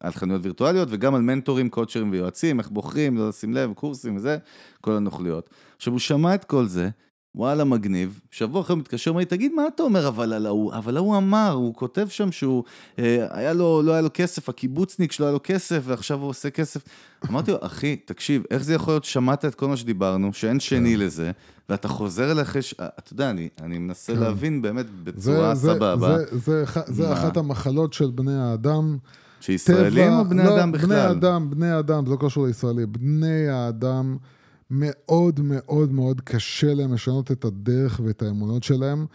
[SPEAKER 1] על חנויות וירטואליות, וגם על מנטורים, קואוצ'רים ויועצים, איך בוחרים, לא לשים לב, קורסים וזה, כל הנוכלויות. עכשיו, הוא שמע את כל זה, וואלה מגניב, שבוע אחרי מתקשר, אומר לי, תגיד, מה אתה אומר אבל על ההוא? אבל ההוא אמר, הוא כותב שם שהוא, אה, היה לו, לא היה לו כסף, הקיבוצניק שלו היה לו כסף, ועכשיו הוא עושה כסף. אמרתי לו, אחי, תקשיב, איך זה יכול להיות שמעת את כל מה שדיברנו, שאין שני כן. לזה, ואתה חוזר אליך, ש... אתה יודע, אני, אני מנסה כן. להבין באמת בצורה זה, סבבה.
[SPEAKER 2] זה, זה, זה, זה אחת המחלות של בני האדם.
[SPEAKER 1] שישראלים או בני
[SPEAKER 2] לא,
[SPEAKER 1] אדם בכלל?
[SPEAKER 2] בני אדם, בני אדם, זה לא קשור לישראלי, בני האדם. מאוד מאוד מאוד קשה להם לשנות את הדרך ואת האמונות שלהם,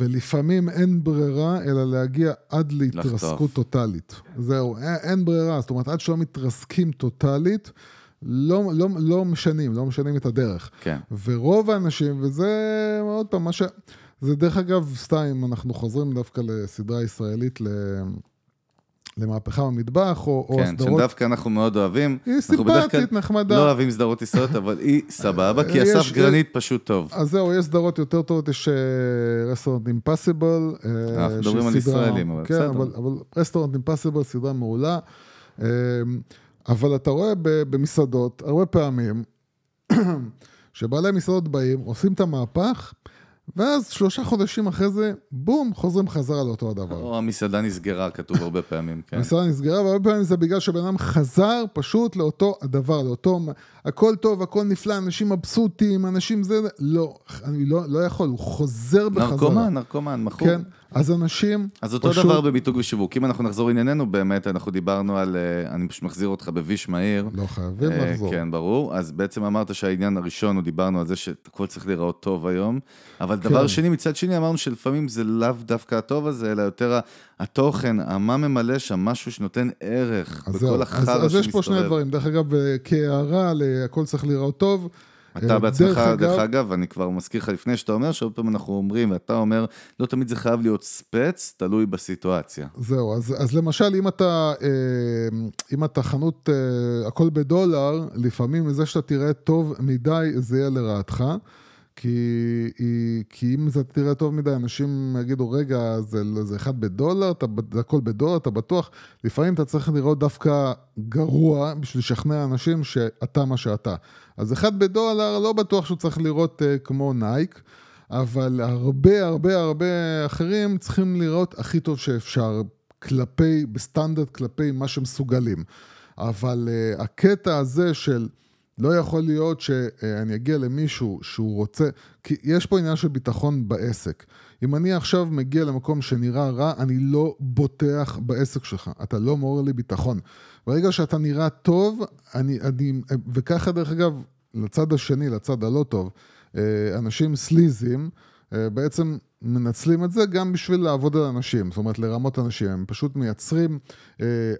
[SPEAKER 2] ולפעמים אין ברירה אלא להגיע עד להתרסקות טוטאלית. זהו, אין, אין ברירה, זאת אומרת, עד שלא מתרסקים טוטאלית, לא, לא, לא משנים, לא משנים את הדרך.
[SPEAKER 1] כן.
[SPEAKER 2] ורוב האנשים, וזה עוד פעם, מה ש... זה דרך אגב, סתם, אם אנחנו חוזרים דווקא לסדרה ישראלית, ל... למהפכה במטבח, או,
[SPEAKER 1] כן, או
[SPEAKER 2] הסדרות...
[SPEAKER 1] כן, שדווקא אנחנו מאוד אוהבים.
[SPEAKER 2] היא סימפטית, נחמדה.
[SPEAKER 1] לא אוהבים סדרות ישראליות, אבל היא סבבה, כי אסף יש, גרנית פשוט טוב.
[SPEAKER 2] אז זהו, יש סדרות יותר טובות, יש Restaurant Impossible.
[SPEAKER 1] אנחנו מדברים על ישראלים, אבל
[SPEAKER 2] כן, בסדר. אבל, אבל Restaurant Impossible, סדרה מעולה. אה, אבל אתה רואה במסעדות, הרבה פעמים, שבעלי מסעדות באים, עושים את המהפך, ואז שלושה חודשים אחרי זה, בום, חוזרים חזרה לאותו הדבר.
[SPEAKER 1] או המסעדה נסגרה, כתוב הרבה פעמים, כן.
[SPEAKER 2] המסעדה נסגרה, והרבה פעמים זה בגלל שבן אדם חזר פשוט לאותו הדבר, לאותו... הכל טוב, הכל נפלא, אנשים מבסוטים, אנשים זה... לא, אני לא, לא יכול, הוא חוזר בחזרה.
[SPEAKER 1] נרקומן, נרקומן, מכור.
[SPEAKER 2] כן, אז אנשים...
[SPEAKER 1] אז אותו פשוט... דבר במיתוג ושיווק. אם אנחנו נחזור לענייננו, באמת, אנחנו דיברנו על... אה, אני פשוט מחזיר אותך בוויש מהיר.
[SPEAKER 2] לא חייבים אה, לחזור.
[SPEAKER 1] כן, ברור. אז בעצם אמרת שהעניין הראשון, הוא דיברנו על זה שהכל צריך להיראות טוב היום. אבל כן. דבר שני, מצד שני אמרנו שלפעמים זה לאו דווקא הטוב הזה, אלא יותר התוכן, מה ממלא שם, משהו שנותן ערך בכל החרא שמסתובב.
[SPEAKER 2] אז יש פה שני דברים. דרך אגב, כהערה, הכל צריך להיראות טוב.
[SPEAKER 1] אתה בעצמך, דרך אגב, אני כבר מזכיר לך לפני שאתה אומר, שעוד פעם אנחנו אומרים, ואתה אומר, לא תמיד זה חייב להיות ספץ, תלוי בסיטואציה.
[SPEAKER 2] זהו, אז, אז למשל, אם אתה, אם אתה חנות, הכל בדולר, לפעמים מזה שאתה תראה טוב מדי, זה יהיה לרעתך. כי, כי אם זה תראה טוב מדי, אנשים יגידו, רגע, זה, זה אחד בדולר, אתה, זה הכל בדולר, אתה בטוח. לפעמים אתה צריך לראות דווקא גרוע בשביל לשכנע אנשים שאתה מה שאתה. אז אחד בדולר, לא בטוח שהוא צריך לראות אה, כמו נייק, אבל הרבה הרבה הרבה אחרים צריכים לראות הכי טוב שאפשר, כלפי, בסטנדרט כלפי מה שמסוגלים. אבל אה, הקטע הזה של... לא יכול להיות שאני אגיע למישהו שהוא רוצה, כי יש פה עניין של ביטחון בעסק. אם אני עכשיו מגיע למקום שנראה רע, אני לא בוטח בעסק שלך, אתה לא מעורר לי ביטחון. ברגע שאתה נראה טוב, אני, אני, וככה דרך אגב, לצד השני, לצד הלא טוב, אנשים סליזים, בעצם מנצלים את זה גם בשביל לעבוד על אנשים, זאת אומרת לרמות אנשים, הם פשוט מייצרים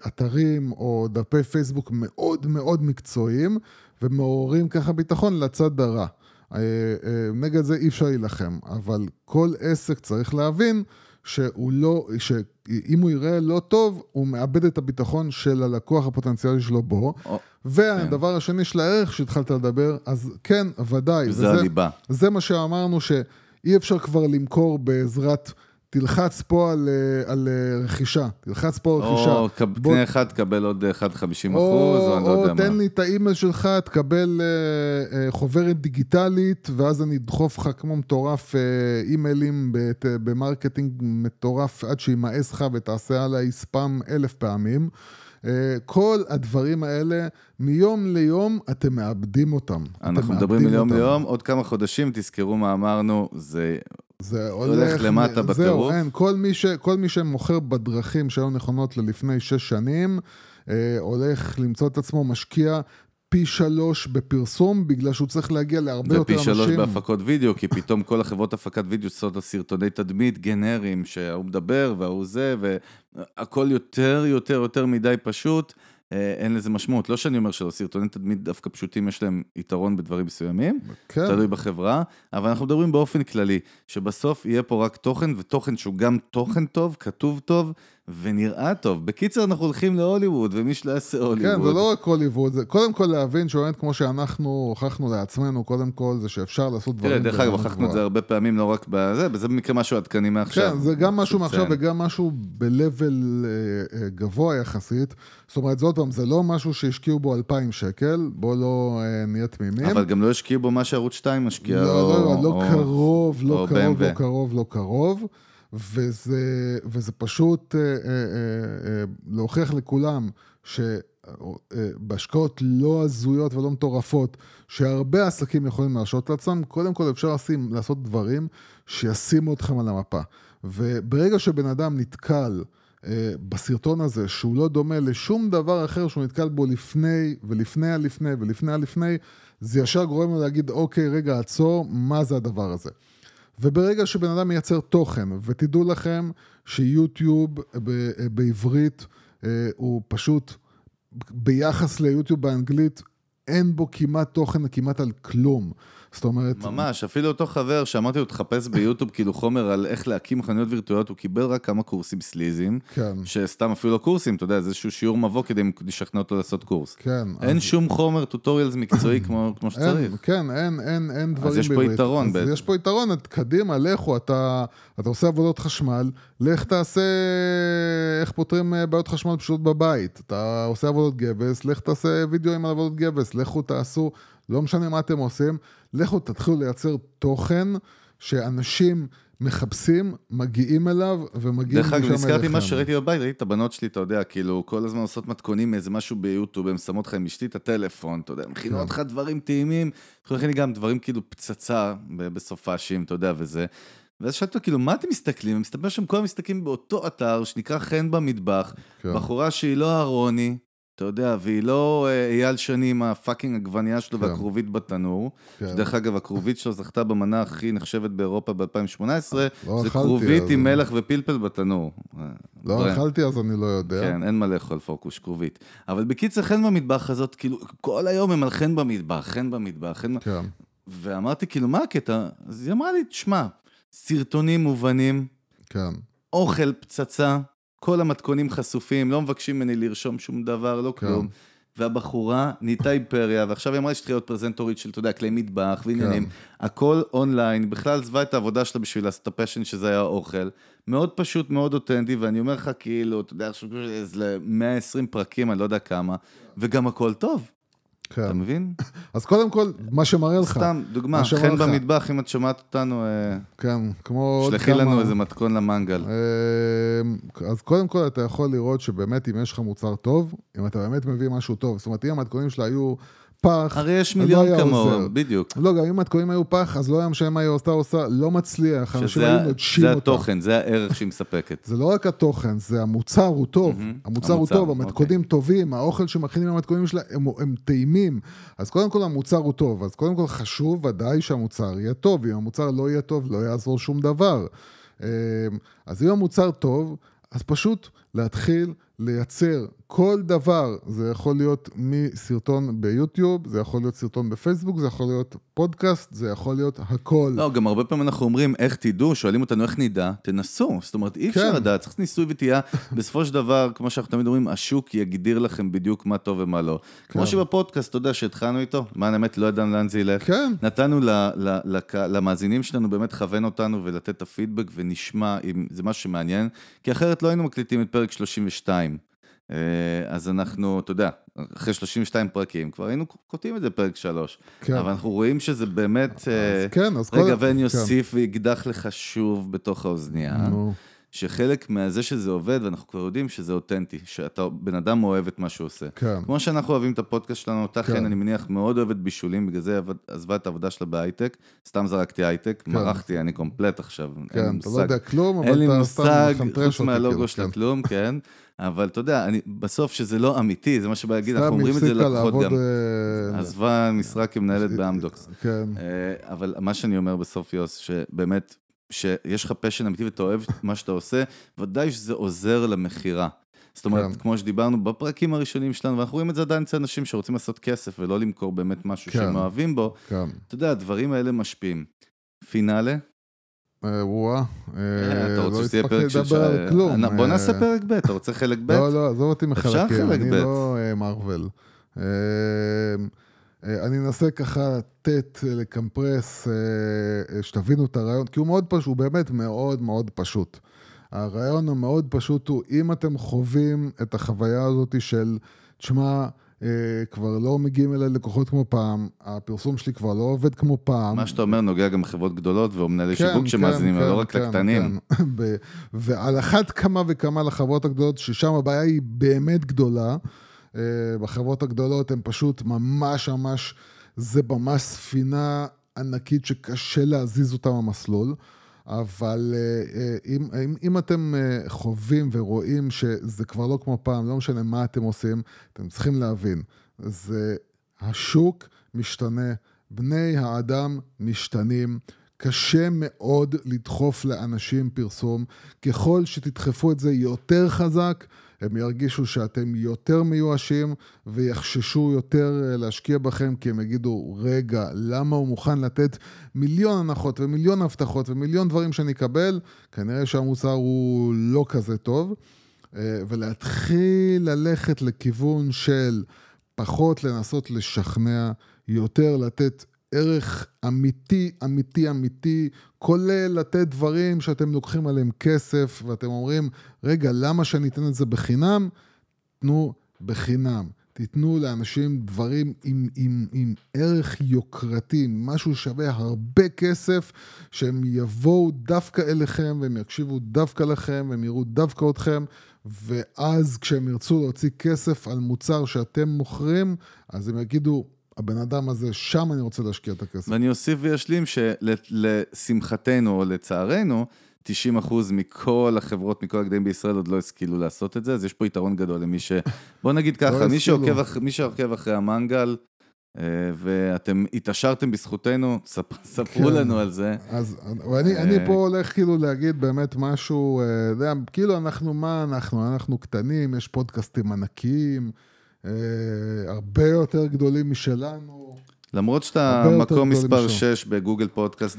[SPEAKER 2] אתרים או דפי פייסבוק מאוד מאוד מקצועיים, ומעוררים ככה ביטחון לצד הרע. אה, אה, נגד זה אי אפשר להילחם, אבל כל עסק צריך להבין שהוא לא, שאם הוא יראה לא טוב, הוא מאבד את הביטחון של הלקוח הפוטנציאלי שלו בו. או, והדבר כן. השני של הערך שהתחלת לדבר, אז כן, ודאי.
[SPEAKER 1] זה וזה, הליבה.
[SPEAKER 2] זה מה שאמרנו, שאי אפשר כבר למכור בעזרת... תלחץ פה על, אה, על אה, רכישה, תלחץ פה על רכישה.
[SPEAKER 1] או קנה בוא... אחד, תקבל עוד 1.50 אחוז, או אני לא יודע
[SPEAKER 2] מה. או תן לי את האימייל שלך, תקבל אה, אה, חוברת דיגיטלית, ואז אני אדחוף לך כמו מטורף אה, אימיילים בת, ב marketing מטורף, עד שימאס לך ותעשה עליי ספאם אלף פעמים. אה, כל הדברים האלה, מיום ליום אתם מאבדים אותם.
[SPEAKER 1] אנחנו מדברים מיום ליום, עוד כמה חודשים, תזכרו מה אמרנו, זה זה הולך, הולך למטה בטירוף. זהו, אין,
[SPEAKER 2] כל מי, ש, כל מי שמוכר בדרכים שהיו נכונות ללפני שש שנים, אה, הולך למצוא את עצמו משקיע פי שלוש בפרסום, בגלל שהוא צריך להגיע להרבה יותר אנשים.
[SPEAKER 1] ופי שלוש בהפקות וידאו, כי פתאום כל החברות הפקת וידאו עושות סרטוני תדמית גנריים, שההוא מדבר וההוא זה, והכל יותר יותר יותר מדי פשוט. אה, אין לזה משמעות. לא שאני אומר שלא, סרטונים תדמית דווקא פשוטים, יש להם יתרון בדברים מסוימים, כן. תלוי בחברה, אבל אנחנו מדברים באופן כללי, שבסוף יהיה פה רק תוכן, ותוכן שהוא גם תוכן טוב, כתוב טוב, ונראה טוב. בקיצר, אנחנו הולכים להוליווד, ומי שלא יעשה הוליווד.
[SPEAKER 2] כן, זה לא רק הוליווד, זה קודם כל להבין שבאמת כמו שאנחנו הוכחנו לעצמנו, קודם כל זה שאפשר לעשות דברים.
[SPEAKER 1] תראה, דרך אגב, הוכחנו את זה הרבה פעמים, לא רק בזה, וזה במקרה משהו עדכני מעכשיו.
[SPEAKER 2] כן, זה גם משהו מעכשיו וגם משהו ב-level אה, אה, גבוה יחסית. זאת אומרת, זה עוד פעם, זה לא משהו שהשקיעו בו 2,000 שקל, בואו לא אה, נהיה תמימים.
[SPEAKER 1] אבל גם לא השקיעו בו מה שערוץ 2 משקיע,
[SPEAKER 2] לא. לא, לא, לא קרוב, לא קרוב, לא קרוב, לא קרוב. וזה, וזה פשוט אה, אה, אה, להוכיח לכולם שבהשקעות לא הזויות ולא מטורפות, שהרבה עסקים יכולים להרשות לעצמם, קודם כל אפשר לשים, לעשות דברים שישימו אתכם על המפה. וברגע שבן אדם נתקל בסרטון הזה, שהוא לא דומה לשום דבר אחר שהוא נתקל בו לפני ולפני הלפני ולפני הלפני, זה ישר גורם לו להגיד, אוקיי, רגע, עצור, מה זה הדבר הזה? וברגע שבן אדם מייצר תוכן, ותדעו לכם שיוטיוב בעברית אה, הוא פשוט, ביחס ליוטיוב באנגלית, אין בו כמעט תוכן כמעט על כלום. זאת אומרת...
[SPEAKER 1] ממש, אפילו אותו חבר שאמרתי לו, תחפש ביוטיוב כאילו חומר על איך להקים חנויות וירטואליות, הוא קיבל רק כמה קורסים סליזים. כן. שסתם אפילו לא קורסים, אתה יודע, זה איזשהו שיעור מבוא כדי לשכנע אותו לעשות קורס. כן. אין אז... שום חומר טוטוריאלס מקצועי כמו, כמו שצריך.
[SPEAKER 2] אין, כן, אין, אין, אין דברים בעברית.
[SPEAKER 1] אז יש פה יתרון
[SPEAKER 2] בעצם. יש פה יתרון, קדימה, לכו, אתה, אתה עושה עבודות חשמל, לך תעשה איך פותרים אה, בעיות חשמל פשוט בבית. אתה עושה עבודות גבס, לך תעשה וידאו עם עבודות גבס, לכו תעשו, לא משנה מה אתם עושים. לכו תתחילו לייצר תוכן שאנשים מחפשים, מגיעים אליו ומגיעים
[SPEAKER 1] משם אליכם. דרך אגב, נזכרתי מה שראיתי בבית, ראיתי את הבנות שלי, אתה יודע, כאילו, כל הזמן עושות מתכונים מאיזה משהו ביוטיוב, הן שמות לך עם אשתי את הטלפון, אתה יודע, מכינות כן. לך דברים טעימים, להכין לי גם דברים כאילו פצצה בסופאשים, אתה יודע, וזה. ואז שאלתי אותו, כאילו, מה אתם מסתכלים? מסתבר שהם כל מסתכלים באותו אתר שנקרא חן במטבח, כן. בחורה שהיא לא אהרוני, אתה יודע, והיא לא אה, אייל שני עם הפאקינג עגבנייה שלו כן. והכרובית בתנור. כן. שדרך אגב, הכרובית שלו זכתה במנה הכי נחשבת באירופה ב-2018, לא זה כרובית עם מלח ופלפל בתנור.
[SPEAKER 2] לא אכלתי אז אני לא יודע.
[SPEAKER 1] כן, אין מה לאכול פוקוש, כרובית. אבל בקיצר, חן במטבח הזאת, כאילו, כל היום הם על חן במטבח, חן במטבח, חן... כן. ואמרתי, כאילו, מה הקטע? אז היא אמרה לי, תשמע, סרטונים מובנים,
[SPEAKER 2] כן.
[SPEAKER 1] אוכל פצצה, כל המתכונים חשופים, לא מבקשים ממני לרשום שום דבר, לא
[SPEAKER 2] כן.
[SPEAKER 1] כלום. והבחורה נהייתה אימפריה, ועכשיו היא אמרה לי שתהיה להיות פרזנטורית של, אתה יודע, כלי מטבח ועניינים.
[SPEAKER 2] כן.
[SPEAKER 1] הכל אונליין, בכלל עזבה את העבודה שלה בשביל לעשות את ה passion שזה היה אוכל. מאוד פשוט, מאוד אותנטי, ואני אומר לך, כאילו, אתה יודע, עכשיו איזה 120 פרקים, אני לא יודע כמה, וגם הכל טוב,
[SPEAKER 2] כן.
[SPEAKER 1] אתה מבין?
[SPEAKER 2] אז קודם כל, מה שמראה לך,
[SPEAKER 1] סתם, דוגמה, חן
[SPEAKER 2] לך.
[SPEAKER 1] במטבח, אם את שומעת אותנו, אה,
[SPEAKER 2] כן, כמו
[SPEAKER 1] שלחי
[SPEAKER 2] כמה...
[SPEAKER 1] לנו איזה מתכון למנגל.
[SPEAKER 2] אה, אז קודם כל אתה יכול לראות שבאמת אם יש לך מוצר טוב, אם אתה באמת מביא משהו טוב, זאת אומרת אם המתכונים שלה היו פח,
[SPEAKER 1] הרי יש
[SPEAKER 2] לא
[SPEAKER 1] מיליון
[SPEAKER 2] עוזר.
[SPEAKER 1] כמוהו, בדיוק.
[SPEAKER 2] לא, גם אם המתכונים היו פח, אז לא היה משנה מה היא עושה עושה, לא מצליח, אנשים היו נוטשים
[SPEAKER 1] זה
[SPEAKER 2] אותה.
[SPEAKER 1] התוכן, זה הערך שהיא מספקת.
[SPEAKER 2] זה לא רק התוכן, זה המוצר הוא טוב.
[SPEAKER 1] מהמם.
[SPEAKER 2] המוצר הוא
[SPEAKER 1] המוצר,
[SPEAKER 2] טוב, המתכונים טובים, האוכל שמכינים עם המתכונים שלה הם, הם טעימים. אז קודם כל המוצר הוא טוב, אז קודם כל חשוב ודאי שהמוצר יהיה טוב. אם המוצר לא יהיה טוב, לא יעזור שום דבר. אמ, אז אם המוצר טוב, אז פשוט להתחיל לייצר כל דבר. זה יכול להיות מסרטון ביוטיוב, זה יכול להיות סרטון בפייסבוק, זה יכול להיות פודקאסט, זה יכול להיות הכל.
[SPEAKER 1] לא, גם הרבה פעמים אנחנו אומרים, איך תדעו, שואלים אותנו איך נדע, תנסו. זאת אומרת, אי אפשר
[SPEAKER 2] כן.
[SPEAKER 1] לדעת, צריך ניסוי וטעייה. בסופו של דבר, כמו שאנחנו תמיד אומרים, השוק יגדיר לכם בדיוק מה טוב ומה לא. כמו
[SPEAKER 2] כן.
[SPEAKER 1] שבפודקאסט, אתה יודע, שהתחלנו איתו, למען האמת, לא ידענו לאן זה ילך.
[SPEAKER 2] כן,
[SPEAKER 1] נתנו ל- ל- לק- למאזינים שלנו באמת לכוון אותנו ולתת את הפידבק ונשמע אם זה משהו שמעניין, כי אחרת לא היינו מקליטים את פרק 32. אה, אז אנחנו, אתה יודע, אחרי 32 פרקים, כבר היינו קוטעים את זה בפרק 3.
[SPEAKER 2] כן.
[SPEAKER 1] אבל אנחנו רואים שזה באמת...
[SPEAKER 2] אז כן, אז
[SPEAKER 1] רגע,
[SPEAKER 2] כל-
[SPEAKER 1] ואני
[SPEAKER 2] כן.
[SPEAKER 1] אוסיף ואקדח לך שוב בתוך האוזנייה,
[SPEAKER 2] נו,
[SPEAKER 1] שחלק מהזה שזה עובד, ואנחנו כבר יודעים שזה אותנטי, שאתה בן אדם אוהב את מה שהוא עושה.
[SPEAKER 2] כן.
[SPEAKER 1] כמו שאנחנו אוהבים את הפודקאסט שלנו, אותה
[SPEAKER 2] כן.
[SPEAKER 1] חן, אני מניח, מאוד אוהבת בישולים, בגלל זה עזבה את העבודה שלה בהייטק, סתם זרקתי הייטק, מרחתי, אני קומפלט עכשיו. אין לי
[SPEAKER 2] כן, אתה לא
[SPEAKER 1] מושג.
[SPEAKER 2] יודע כלום,
[SPEAKER 1] אין לי
[SPEAKER 2] אבל אתה סתם
[SPEAKER 1] מושג,
[SPEAKER 2] מחנטרש
[SPEAKER 1] חוץ
[SPEAKER 2] אותי,
[SPEAKER 1] מהלוגו
[SPEAKER 2] כאילו,
[SPEAKER 1] שלה
[SPEAKER 2] כן.
[SPEAKER 1] כלום, כן. אבל אתה יודע, אני, בסוף שזה לא אמיתי, זה מה שבא להגיד, אנחנו אומרים את זה ללקוחות גם.
[SPEAKER 2] אה,
[SPEAKER 1] עזבה משרה כמנהלת באמדוקס.
[SPEAKER 2] כן,
[SPEAKER 1] אה, אבל מה שאני אומר בסוף, יוס, שבאמת, שיש לך פשן אמיתי ואתה אוהב מה שאתה עושה, ודאי שזה עוזר למכירה. זאת אומרת,
[SPEAKER 2] כן.
[SPEAKER 1] כמו שדיברנו בפרקים הראשונים שלנו, ואנחנו רואים את זה עדיין אצל אנשים שרוצים לעשות כסף ולא למכור באמת משהו
[SPEAKER 2] כן.
[SPEAKER 1] שהם אוהבים בו,
[SPEAKER 2] כן.
[SPEAKER 1] אתה יודע, הדברים האלה משפיעים. פינאלה,
[SPEAKER 2] אה, וואה. אה,
[SPEAKER 1] אתה רוצה
[SPEAKER 2] לא הספקתי לדבר על כלום.
[SPEAKER 1] אה, בוא
[SPEAKER 2] אה,
[SPEAKER 1] נעשה פרק ב', אתה רוצה חלק ב'?
[SPEAKER 2] לא, לא, עזוב אותי מחלקים,
[SPEAKER 1] חלק
[SPEAKER 2] אני. לא אה. אה, אה, אני אנסה ככה לתת, אה, לקמפרס, אה, אה, שתבינו את הרעיון, כי הוא מאוד פשוט, הוא באמת מאוד מאוד פשוט. הרעיון המאוד פשוט הוא, אם אתם חווים את החוויה הזאת של, תשמע, אה, כבר לא מגיעים אליי לקוחות כמו פעם, הפרסום שלי כבר לא עובד כמו פעם.
[SPEAKER 1] מה שאתה אומר נוגע גם בחברות גדולות ומנהלי
[SPEAKER 2] כן,
[SPEAKER 1] שיווק שמאזינים,
[SPEAKER 2] כן,
[SPEAKER 1] לא רק
[SPEAKER 2] כן,
[SPEAKER 1] לקטנים.
[SPEAKER 2] כן. ועל אחת כמה וכמה לחברות הגדולות, ששם הבעיה היא באמת גדולה. אה, בחברות הגדולות הן פשוט ממש ממש, זה ממש ספינה ענקית שקשה להזיז אותה מהמסלול. אבל אה, אה, אם, אם, אם אתם אה, חווים ורואים שזה כבר לא כמו פעם, לא משנה מה אתם עושים, אתם צריכים להבין, זה השוק משתנה, בני האדם משתנים. קשה מאוד לדחוף לאנשים פרסום. ככל שתדחפו את זה יותר חזק, הם ירגישו שאתם יותר מיואשים ויחששו יותר אה, להשקיע בכם, כי הם יגידו, רגע, למה הוא מוכן לתת מיליון הנחות ומיליון הבטחות ומיליון דברים שאני אקבל? כנראה שהמוצר הוא לא כזה טוב. אה, ולהתחיל ללכת לכיוון של פחות לנסות לשכנע, יותר לתת ערך אמיתי, אמיתי, אמיתי, כולל לתת דברים שאתם לוקחים עליהם כסף, ואתם אומרים, רגע, למה שאני אתן את זה בחינם? תנו בחינם. תיתנו לאנשים דברים עם, עם, עם ערך יוקרתי, משהו שווה הרבה כסף, שהם יבואו דווקא אליכם, והם יקשיבו דווקא לכם, והם יראו דווקא אתכם, ואז כשהם ירצו להוציא כסף על מוצר שאתם מוכרים, אז הם יגידו, הבן אדם הזה, שם אני רוצה להשקיע את הכסף.
[SPEAKER 1] ואני אוסיף וישלים שלשמחתנו או לצערנו, 90 אחוז מכל החברות, מכל הגדיים בישראל עוד לא השכילו לעשות את זה, אז יש פה יתרון גדול למי ש... בוא נגיד ככה, מי
[SPEAKER 2] השכילו.
[SPEAKER 1] שעוקב, אח... מי שעוקב אחרי המנגל, אה, ואתם התעשרתם בזכותנו, ספ... ספרו
[SPEAKER 2] כן.
[SPEAKER 1] לנו על זה.
[SPEAKER 2] אז, ואני
[SPEAKER 1] אה,
[SPEAKER 2] אני פה הולך כאילו להגיד באמת משהו, אה, יודע, כאילו אנחנו, מה אנחנו? אנחנו קטנים, יש פודקאסטים ענקיים, הרבה יותר גדולים משלנו.
[SPEAKER 1] למרות שאתה מקום מספר 6 בגוגל פודקאסט,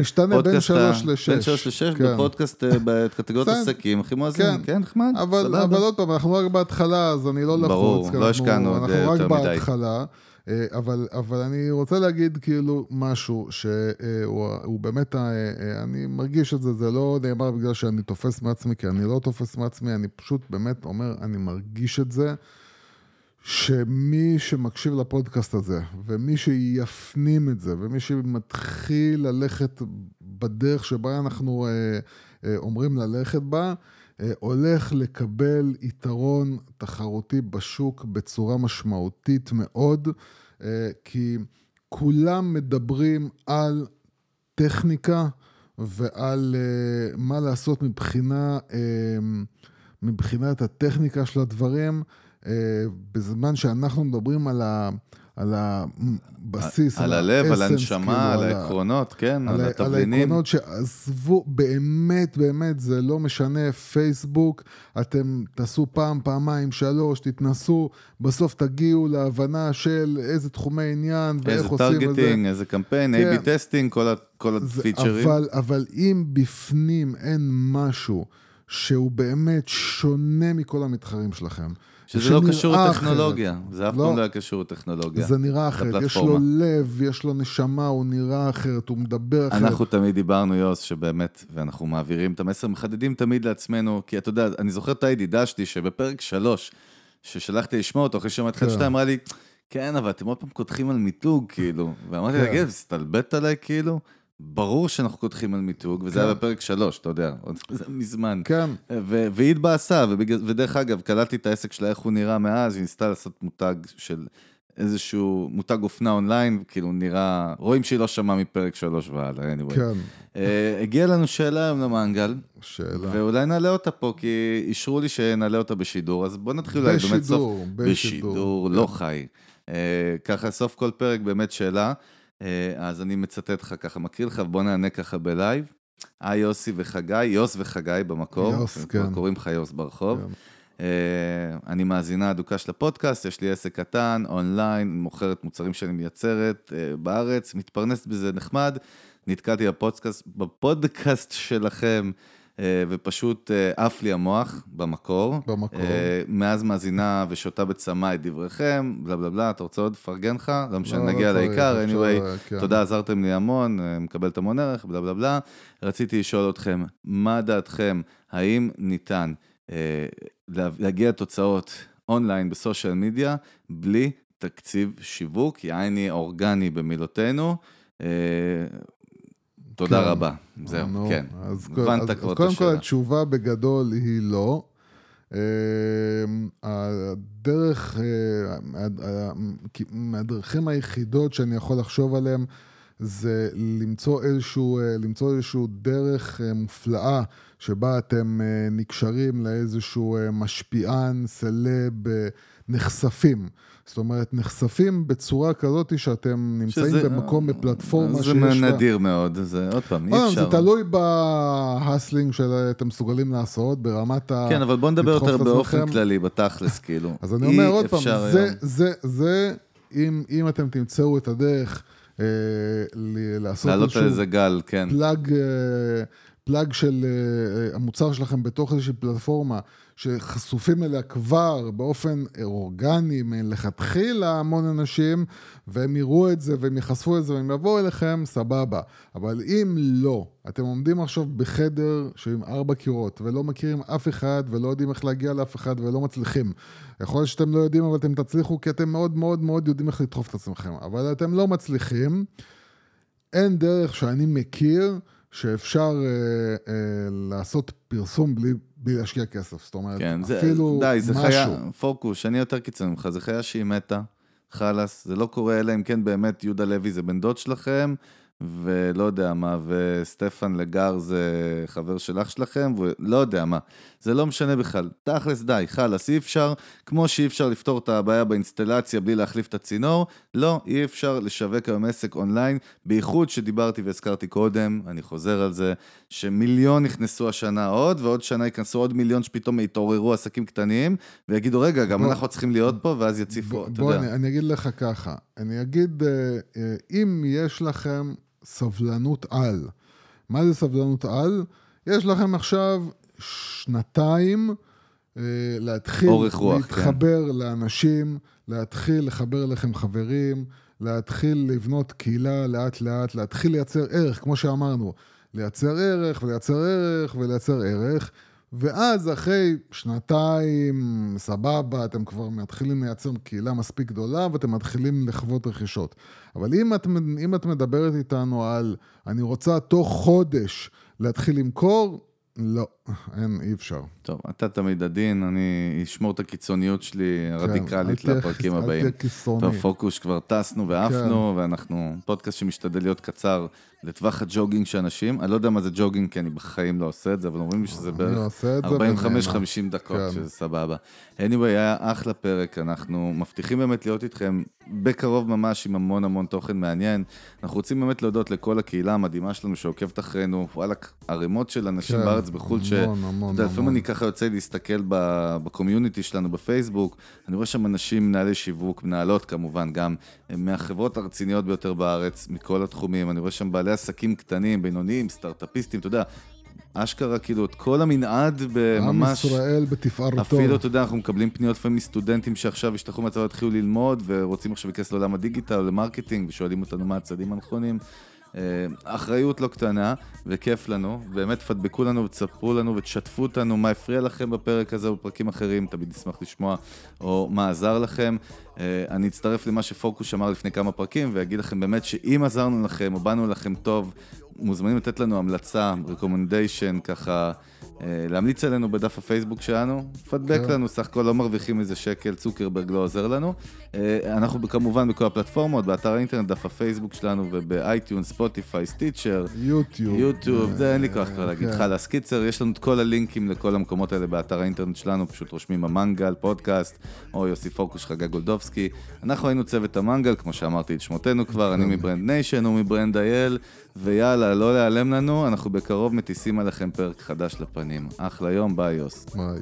[SPEAKER 2] משתנה בין 3 ל-6.
[SPEAKER 1] בין 3 ל-6, כן. בפודקאסט, אה, בקטגוריית עסקים, הכי מואזין, כן, כן, נחמד,
[SPEAKER 2] אבל, אבל עוד פעם, אנחנו רק בהתחלה, אז אני לא לחוץ. ברור,
[SPEAKER 1] לא השקענו עוד יותר
[SPEAKER 2] מדי. אנחנו רק בהתחלה. אה, אבל, אבל אני רוצה להגיד כאילו משהו שהוא באמת, אני מרגיש את זה, זה לא נאמר בגלל שאני תופס מעצמי, כי אני לא תופס מעצמי, אני פשוט באמת אומר, אני מרגיש את זה. שמי שמקשיב לפודקאסט הזה, ומי שיפנים את זה, ומי שמתחיל ללכת בדרך שבה אנחנו אה, אה, אומרים ללכת בה, אה, הולך לקבל יתרון תחרותי בשוק בצורה משמעותית מאוד, אה, כי כולם מדברים על טכניקה ועל אה, מה לעשות מבחינה, אה, מבחינת הטכניקה של הדברים. אה, בזמן שאנחנו מדברים על ה... על הבסיס,
[SPEAKER 1] על, על הלב, על הנשמה, כאילו, על העקרונות, כן, על, על התבלינים.
[SPEAKER 2] על העקרונות שעזבו, באמת, באמת, זה לא משנה, פייסבוק, אתם תעשו פעם, פעמיים, שלוש, תתנסו, בסוף תגיעו להבנה של איזה תחומי עניין ואיך עושים את זה.
[SPEAKER 1] איזה targeting, איזה קמפיין, כן. A-B testing, כל, כל הפיצ'רים.
[SPEAKER 2] אבל, אבל אם בפנים אין משהו שהוא באמת שונה מכל המתחרים שלכם,
[SPEAKER 1] שזה לא קשור לטכנולוגיה, זה אף פעם לא, לא היה קשור לטכנולוגיה.
[SPEAKER 2] זה נראה אחרת, יש לו לב, יש לו נשמה, הוא נראה אחרת, הוא מדבר אחרת.
[SPEAKER 1] אנחנו תמיד דיברנו, יוס, שבאמת, ואנחנו מעבירים את המסר, מחדדים תמיד לעצמנו, כי אתה יודע, אני זוכר את הידידה שלי, שבפרק שלוש, ששלחתי לשמוע אותו, אחרי שמעתי את שתיים, אמרה לי, כן, אבל אתם עוד פעם קודחים על מיתוג, כאילו. ואמרתי לה, תגיד, הסתלבט עליי, כאילו? ברור שאנחנו קודחים על מיתוג, וזה כן. היה בפרק שלוש, אתה יודע, זה מזמן.
[SPEAKER 2] כן.
[SPEAKER 1] והיא התבאסה, ודרך אגב, קלטתי את העסק שלה, איך הוא נראה מאז, היא ניסתה לעשות מותג של איזשהו מותג אופנה אונליין, כאילו נראה, רואים שהיא לא שמעה מפרק שלוש והלאה, anyway.
[SPEAKER 2] כן.
[SPEAKER 1] Uh, הגיעה לנו שאלה היום למנגל.
[SPEAKER 2] שאלה.
[SPEAKER 1] ואולי נעלה אותה פה, כי אישרו לי שנעלה אותה בשידור, אז בוא נתחיל אולי באמת סוף...
[SPEAKER 2] בשידור, בשידור.
[SPEAKER 1] בשידור, לא כן. חי. אה, ככה, סוף כל פרק באמת שאלה. אה, אז אני מצטט לך ככה, מקריא לך, בוא נענה ככה ב live. היי יוסי וחגי, יוס וחגי במקור.
[SPEAKER 2] יוס, כן.
[SPEAKER 1] קוראים לך יוס ברחוב. כן. אה, אני מאזינה אדוקה של הפודקאסט, יש לי עסק קטן, אונליין, מוכרת מוצרים שאני מייצרת אה, בארץ, מתפרנסת בזה נחמד. נתקעתי בפודקאסט, בפודקאסט שלכם אה, ופשוט אה, עף לי המוח במקור.
[SPEAKER 2] במקור.
[SPEAKER 1] אה, מאז מאזינה ושותה בצמא את דבריכם, בלה בלה בלה, אתה רוצה עוד לפרגן לך? לא משנה, לא, נגיע לא לעיקר, anyway, כן. תודה, עזרתם לי המון, מקבל את המון ערך, בלה בלה בלה. רציתי לשאול אתכם, מה דעתכם, האם ניתן להגיע לתוצאות אונליין בסושיאל מדיה בלי תקציב שיווק, יעני אורגני במילותינו? תודה כן. רבה. זהו, נו, כן.
[SPEAKER 2] אז הבנת כבר את השאלה. קודם כל התשובה בגדול היא לא. אמ, הדרך, אה, מהדרכים היחידות שאני יכול לחשוב עליהן זה למצוא איזשהו, אה, למצוא איזשהו דרך אה, מופלאה שבה אתם נקשרים לאיזשהו משפיען, סלב, נחשפים. זאת אומרת, נחשפים בצורה כזאת שאתם נמצאים שזה, במקום, בפלטפורמה
[SPEAKER 1] שיש לה... זה נדיר מאוד, זה עוד פעם, אי אפשר.
[SPEAKER 2] זה תלוי בהסלינג שאתם מסוגלים לעשות, ברמת ה...
[SPEAKER 1] כן, אבל בואו נדבר יותר באופן כללי, בתכלס, כאילו.
[SPEAKER 2] אז אני אומר עוד פעם, זה, זה, זה, אם, אם אתם תמצאו את הדרך אה, לעשות
[SPEAKER 1] איזשהו... לעלות איזה גל, כן.
[SPEAKER 2] פלאג... אה, פלאג של uh, המוצר שלכם בתוך איזושהי פלטפורמה שחשופים אליה כבר באופן אורגני מלכתחילה המון אנשים, והם יראו את זה והם יחשפו את זה והם יבואו אליכם, סבבה. אבל אם לא, אתם עומדים עכשיו בחדר שעם ארבע קירות ולא מכירים אף אחד ולא יודעים איך להגיע לאף אחד ולא מצליחים. יכול להיות שאתם לא יודעים אבל אתם תצליחו כי אתם מאוד מאוד מאוד יודעים איך לדחוף את עצמכם, אבל אתם לא מצליחים. אין דרך שאני מכיר שאפשר אה, אה, לעשות פרסום בלי, בלי להשקיע כסף. זאת אומרת, כן, אפילו
[SPEAKER 1] זה, די,
[SPEAKER 2] זה
[SPEAKER 1] משהו. חיה, פוקוס, אני יותר קיצוני ממך, זה חיה שהיא מתה, חלאס, זה לא קורה אלא אם כן באמת יהודה לוי זה בן דוד שלכם, ולא יודע מה, וסטפן לגר זה חבר של אח שלכם, ולא יודע מה. זה לא משנה בכלל. תכלס די, חלאס, אי אפשר, כמו שאי אפשר לפתור את הבעיה באינסטלציה בלי להחליף את הצינור, לא, אי אפשר לשווק היום עסק אונליין, בייחוד שדיברתי והזכרתי קודם, אני חוזר על זה, שמיליון נכנסו השנה עוד, ועוד שנה ייכנסו עוד מיליון שפתאום יתעוררו עסקים קטנים, ויגידו, רגע, גם בוא, אנחנו צריכים להיות פה, ואז יציפו, אתה
[SPEAKER 2] בוא,
[SPEAKER 1] יודע.
[SPEAKER 2] בוא, אני, אני אגיד לך ככה, אני אגיד, אה, אה, אם יש לכם סבלנות על, מה זה סבלנות על? יש לכם עכשיו שנתיים אה, להתחיל
[SPEAKER 1] רוח,
[SPEAKER 2] להתחבר כן. לאנשים, להתחיל לחבר אליכם חברים, להתחיל לבנות קהילה לאט לאט, להתחיל לייצר ערך, כמו שאמרנו, לייצר ערך ולייצר ערך ולייצר ערך. ואז אחרי שנתיים, סבבה, אתם כבר מתחילים לייצר קהילה מספיק גדולה ואתם מתחילים לחוות רכישות. אבל אם את, אם את מדברת איתנו על, אני רוצה תוך חודש להתחיל למכור, לא, אין, אי אפשר.
[SPEAKER 1] טוב, אתה תמיד עדין, אני אשמור את הקיצוניות שלי הרדיקלית כן, לפרקים הבאים.
[SPEAKER 2] אל תהיה קיצוני.
[SPEAKER 1] טוב, פוקוס, כבר טסנו ועפנו, כן. ואנחנו פודקאסט שמשתדל להיות קצר לטווח הג'וגינג של אנשים. אני לא יודע מה זה ג'וגינג, כי אני בחיים לא עושה את זה, אבל אומרים לי שזה בערך 45-50 דקות, כן. שזה סבבה. anyway, היה אחלה פרק, אנחנו מבטיחים באמת להיות איתכם בקרוב ממש עם המון המון תוכן מעניין. אנחנו רוצים באמת להודות לכל הקהילה המדהימה שלנו שעוקבת אחרינו, וואלה, ערימות של אנשים כן, בארץ בחו"ל, ש... המון, המון. לפעמים אני ככה יוצא להסתכל בקומיוניטי שלנו בפייסבוק, אני רואה שם אנשים, מנהלי שיווק, מנהלות כמובן, גם מהחברות הרציניות ביותר בארץ, מכל התחומים, אני רואה שם בעלי עסקים קטנים, בינוניים, סטארט-אפיסטים, אתה יודע. אשכרה, כאילו, את כל המנעד
[SPEAKER 2] בממש... עם ישראל בתפארתו.
[SPEAKER 1] אפילו, אתה יודע, אנחנו מקבלים פניות לפעמים מסטודנטים שעכשיו השתחררו מהצבא, התחילו ללמוד, ורוצים עכשיו להיכנס לעולם הדיגיטל, ל marketing, ושואלים אותנו מה הצעדים הנכונים. אה, אחריות לא קטנה, וכיף לנו. באמת תפדבקו לנו ותספרו לנו ותשתפו אותנו מה הפריע לכם בפרק הזה או בפרקים אחרים, תמיד נשמח לשמוע, או מה עזר לכם. אה, אני אצטרף למה שפוקוס אמר לפני כמה פרקים, ואגיד לכם באמת שאם עזרנו לכם או באנו לכם טוב, מוזמנים לתת לנו המלצה, recommendation, ככה, אה, להמליץ עלינו בדף הפייסבוק שלנו, פדבק כן. לנו, סך הכל לא מרוויחים איזה שקל, צוקרברג לא עוזר לנו. אה, אנחנו כמובן בכל הפלטפורמות, באתר האינטרנט, דף הפייסבוק שלנו ובאייטיון, ספוטיפיי, סטיצ'ר.
[SPEAKER 2] יוטיוב.
[SPEAKER 1] יוטיוב, זה אין לי כוח כבר להגיד לך, כן. קיצר, יש לנו את כל הלינקים לכל המקומות האלה באתר האינטרנט שלנו, פשוט רושמים המנגל, פודקאסט, או יוסי פוקוס, חגי גולדובסקי. אנחנו היינו צוות המנגל, כמו שאמרתי את שמותינו כבר, אני מ Brand Nation, הוא מברנד אייל, ויאללה, לא להיעלם לנו, אנחנו בקרוב מטיסים עליכם פרק חדש לפנים. אחלה יום, ביי יוס. ביי.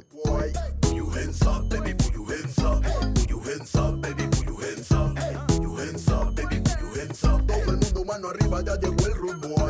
[SPEAKER 1] arriba ya llegó el rumbo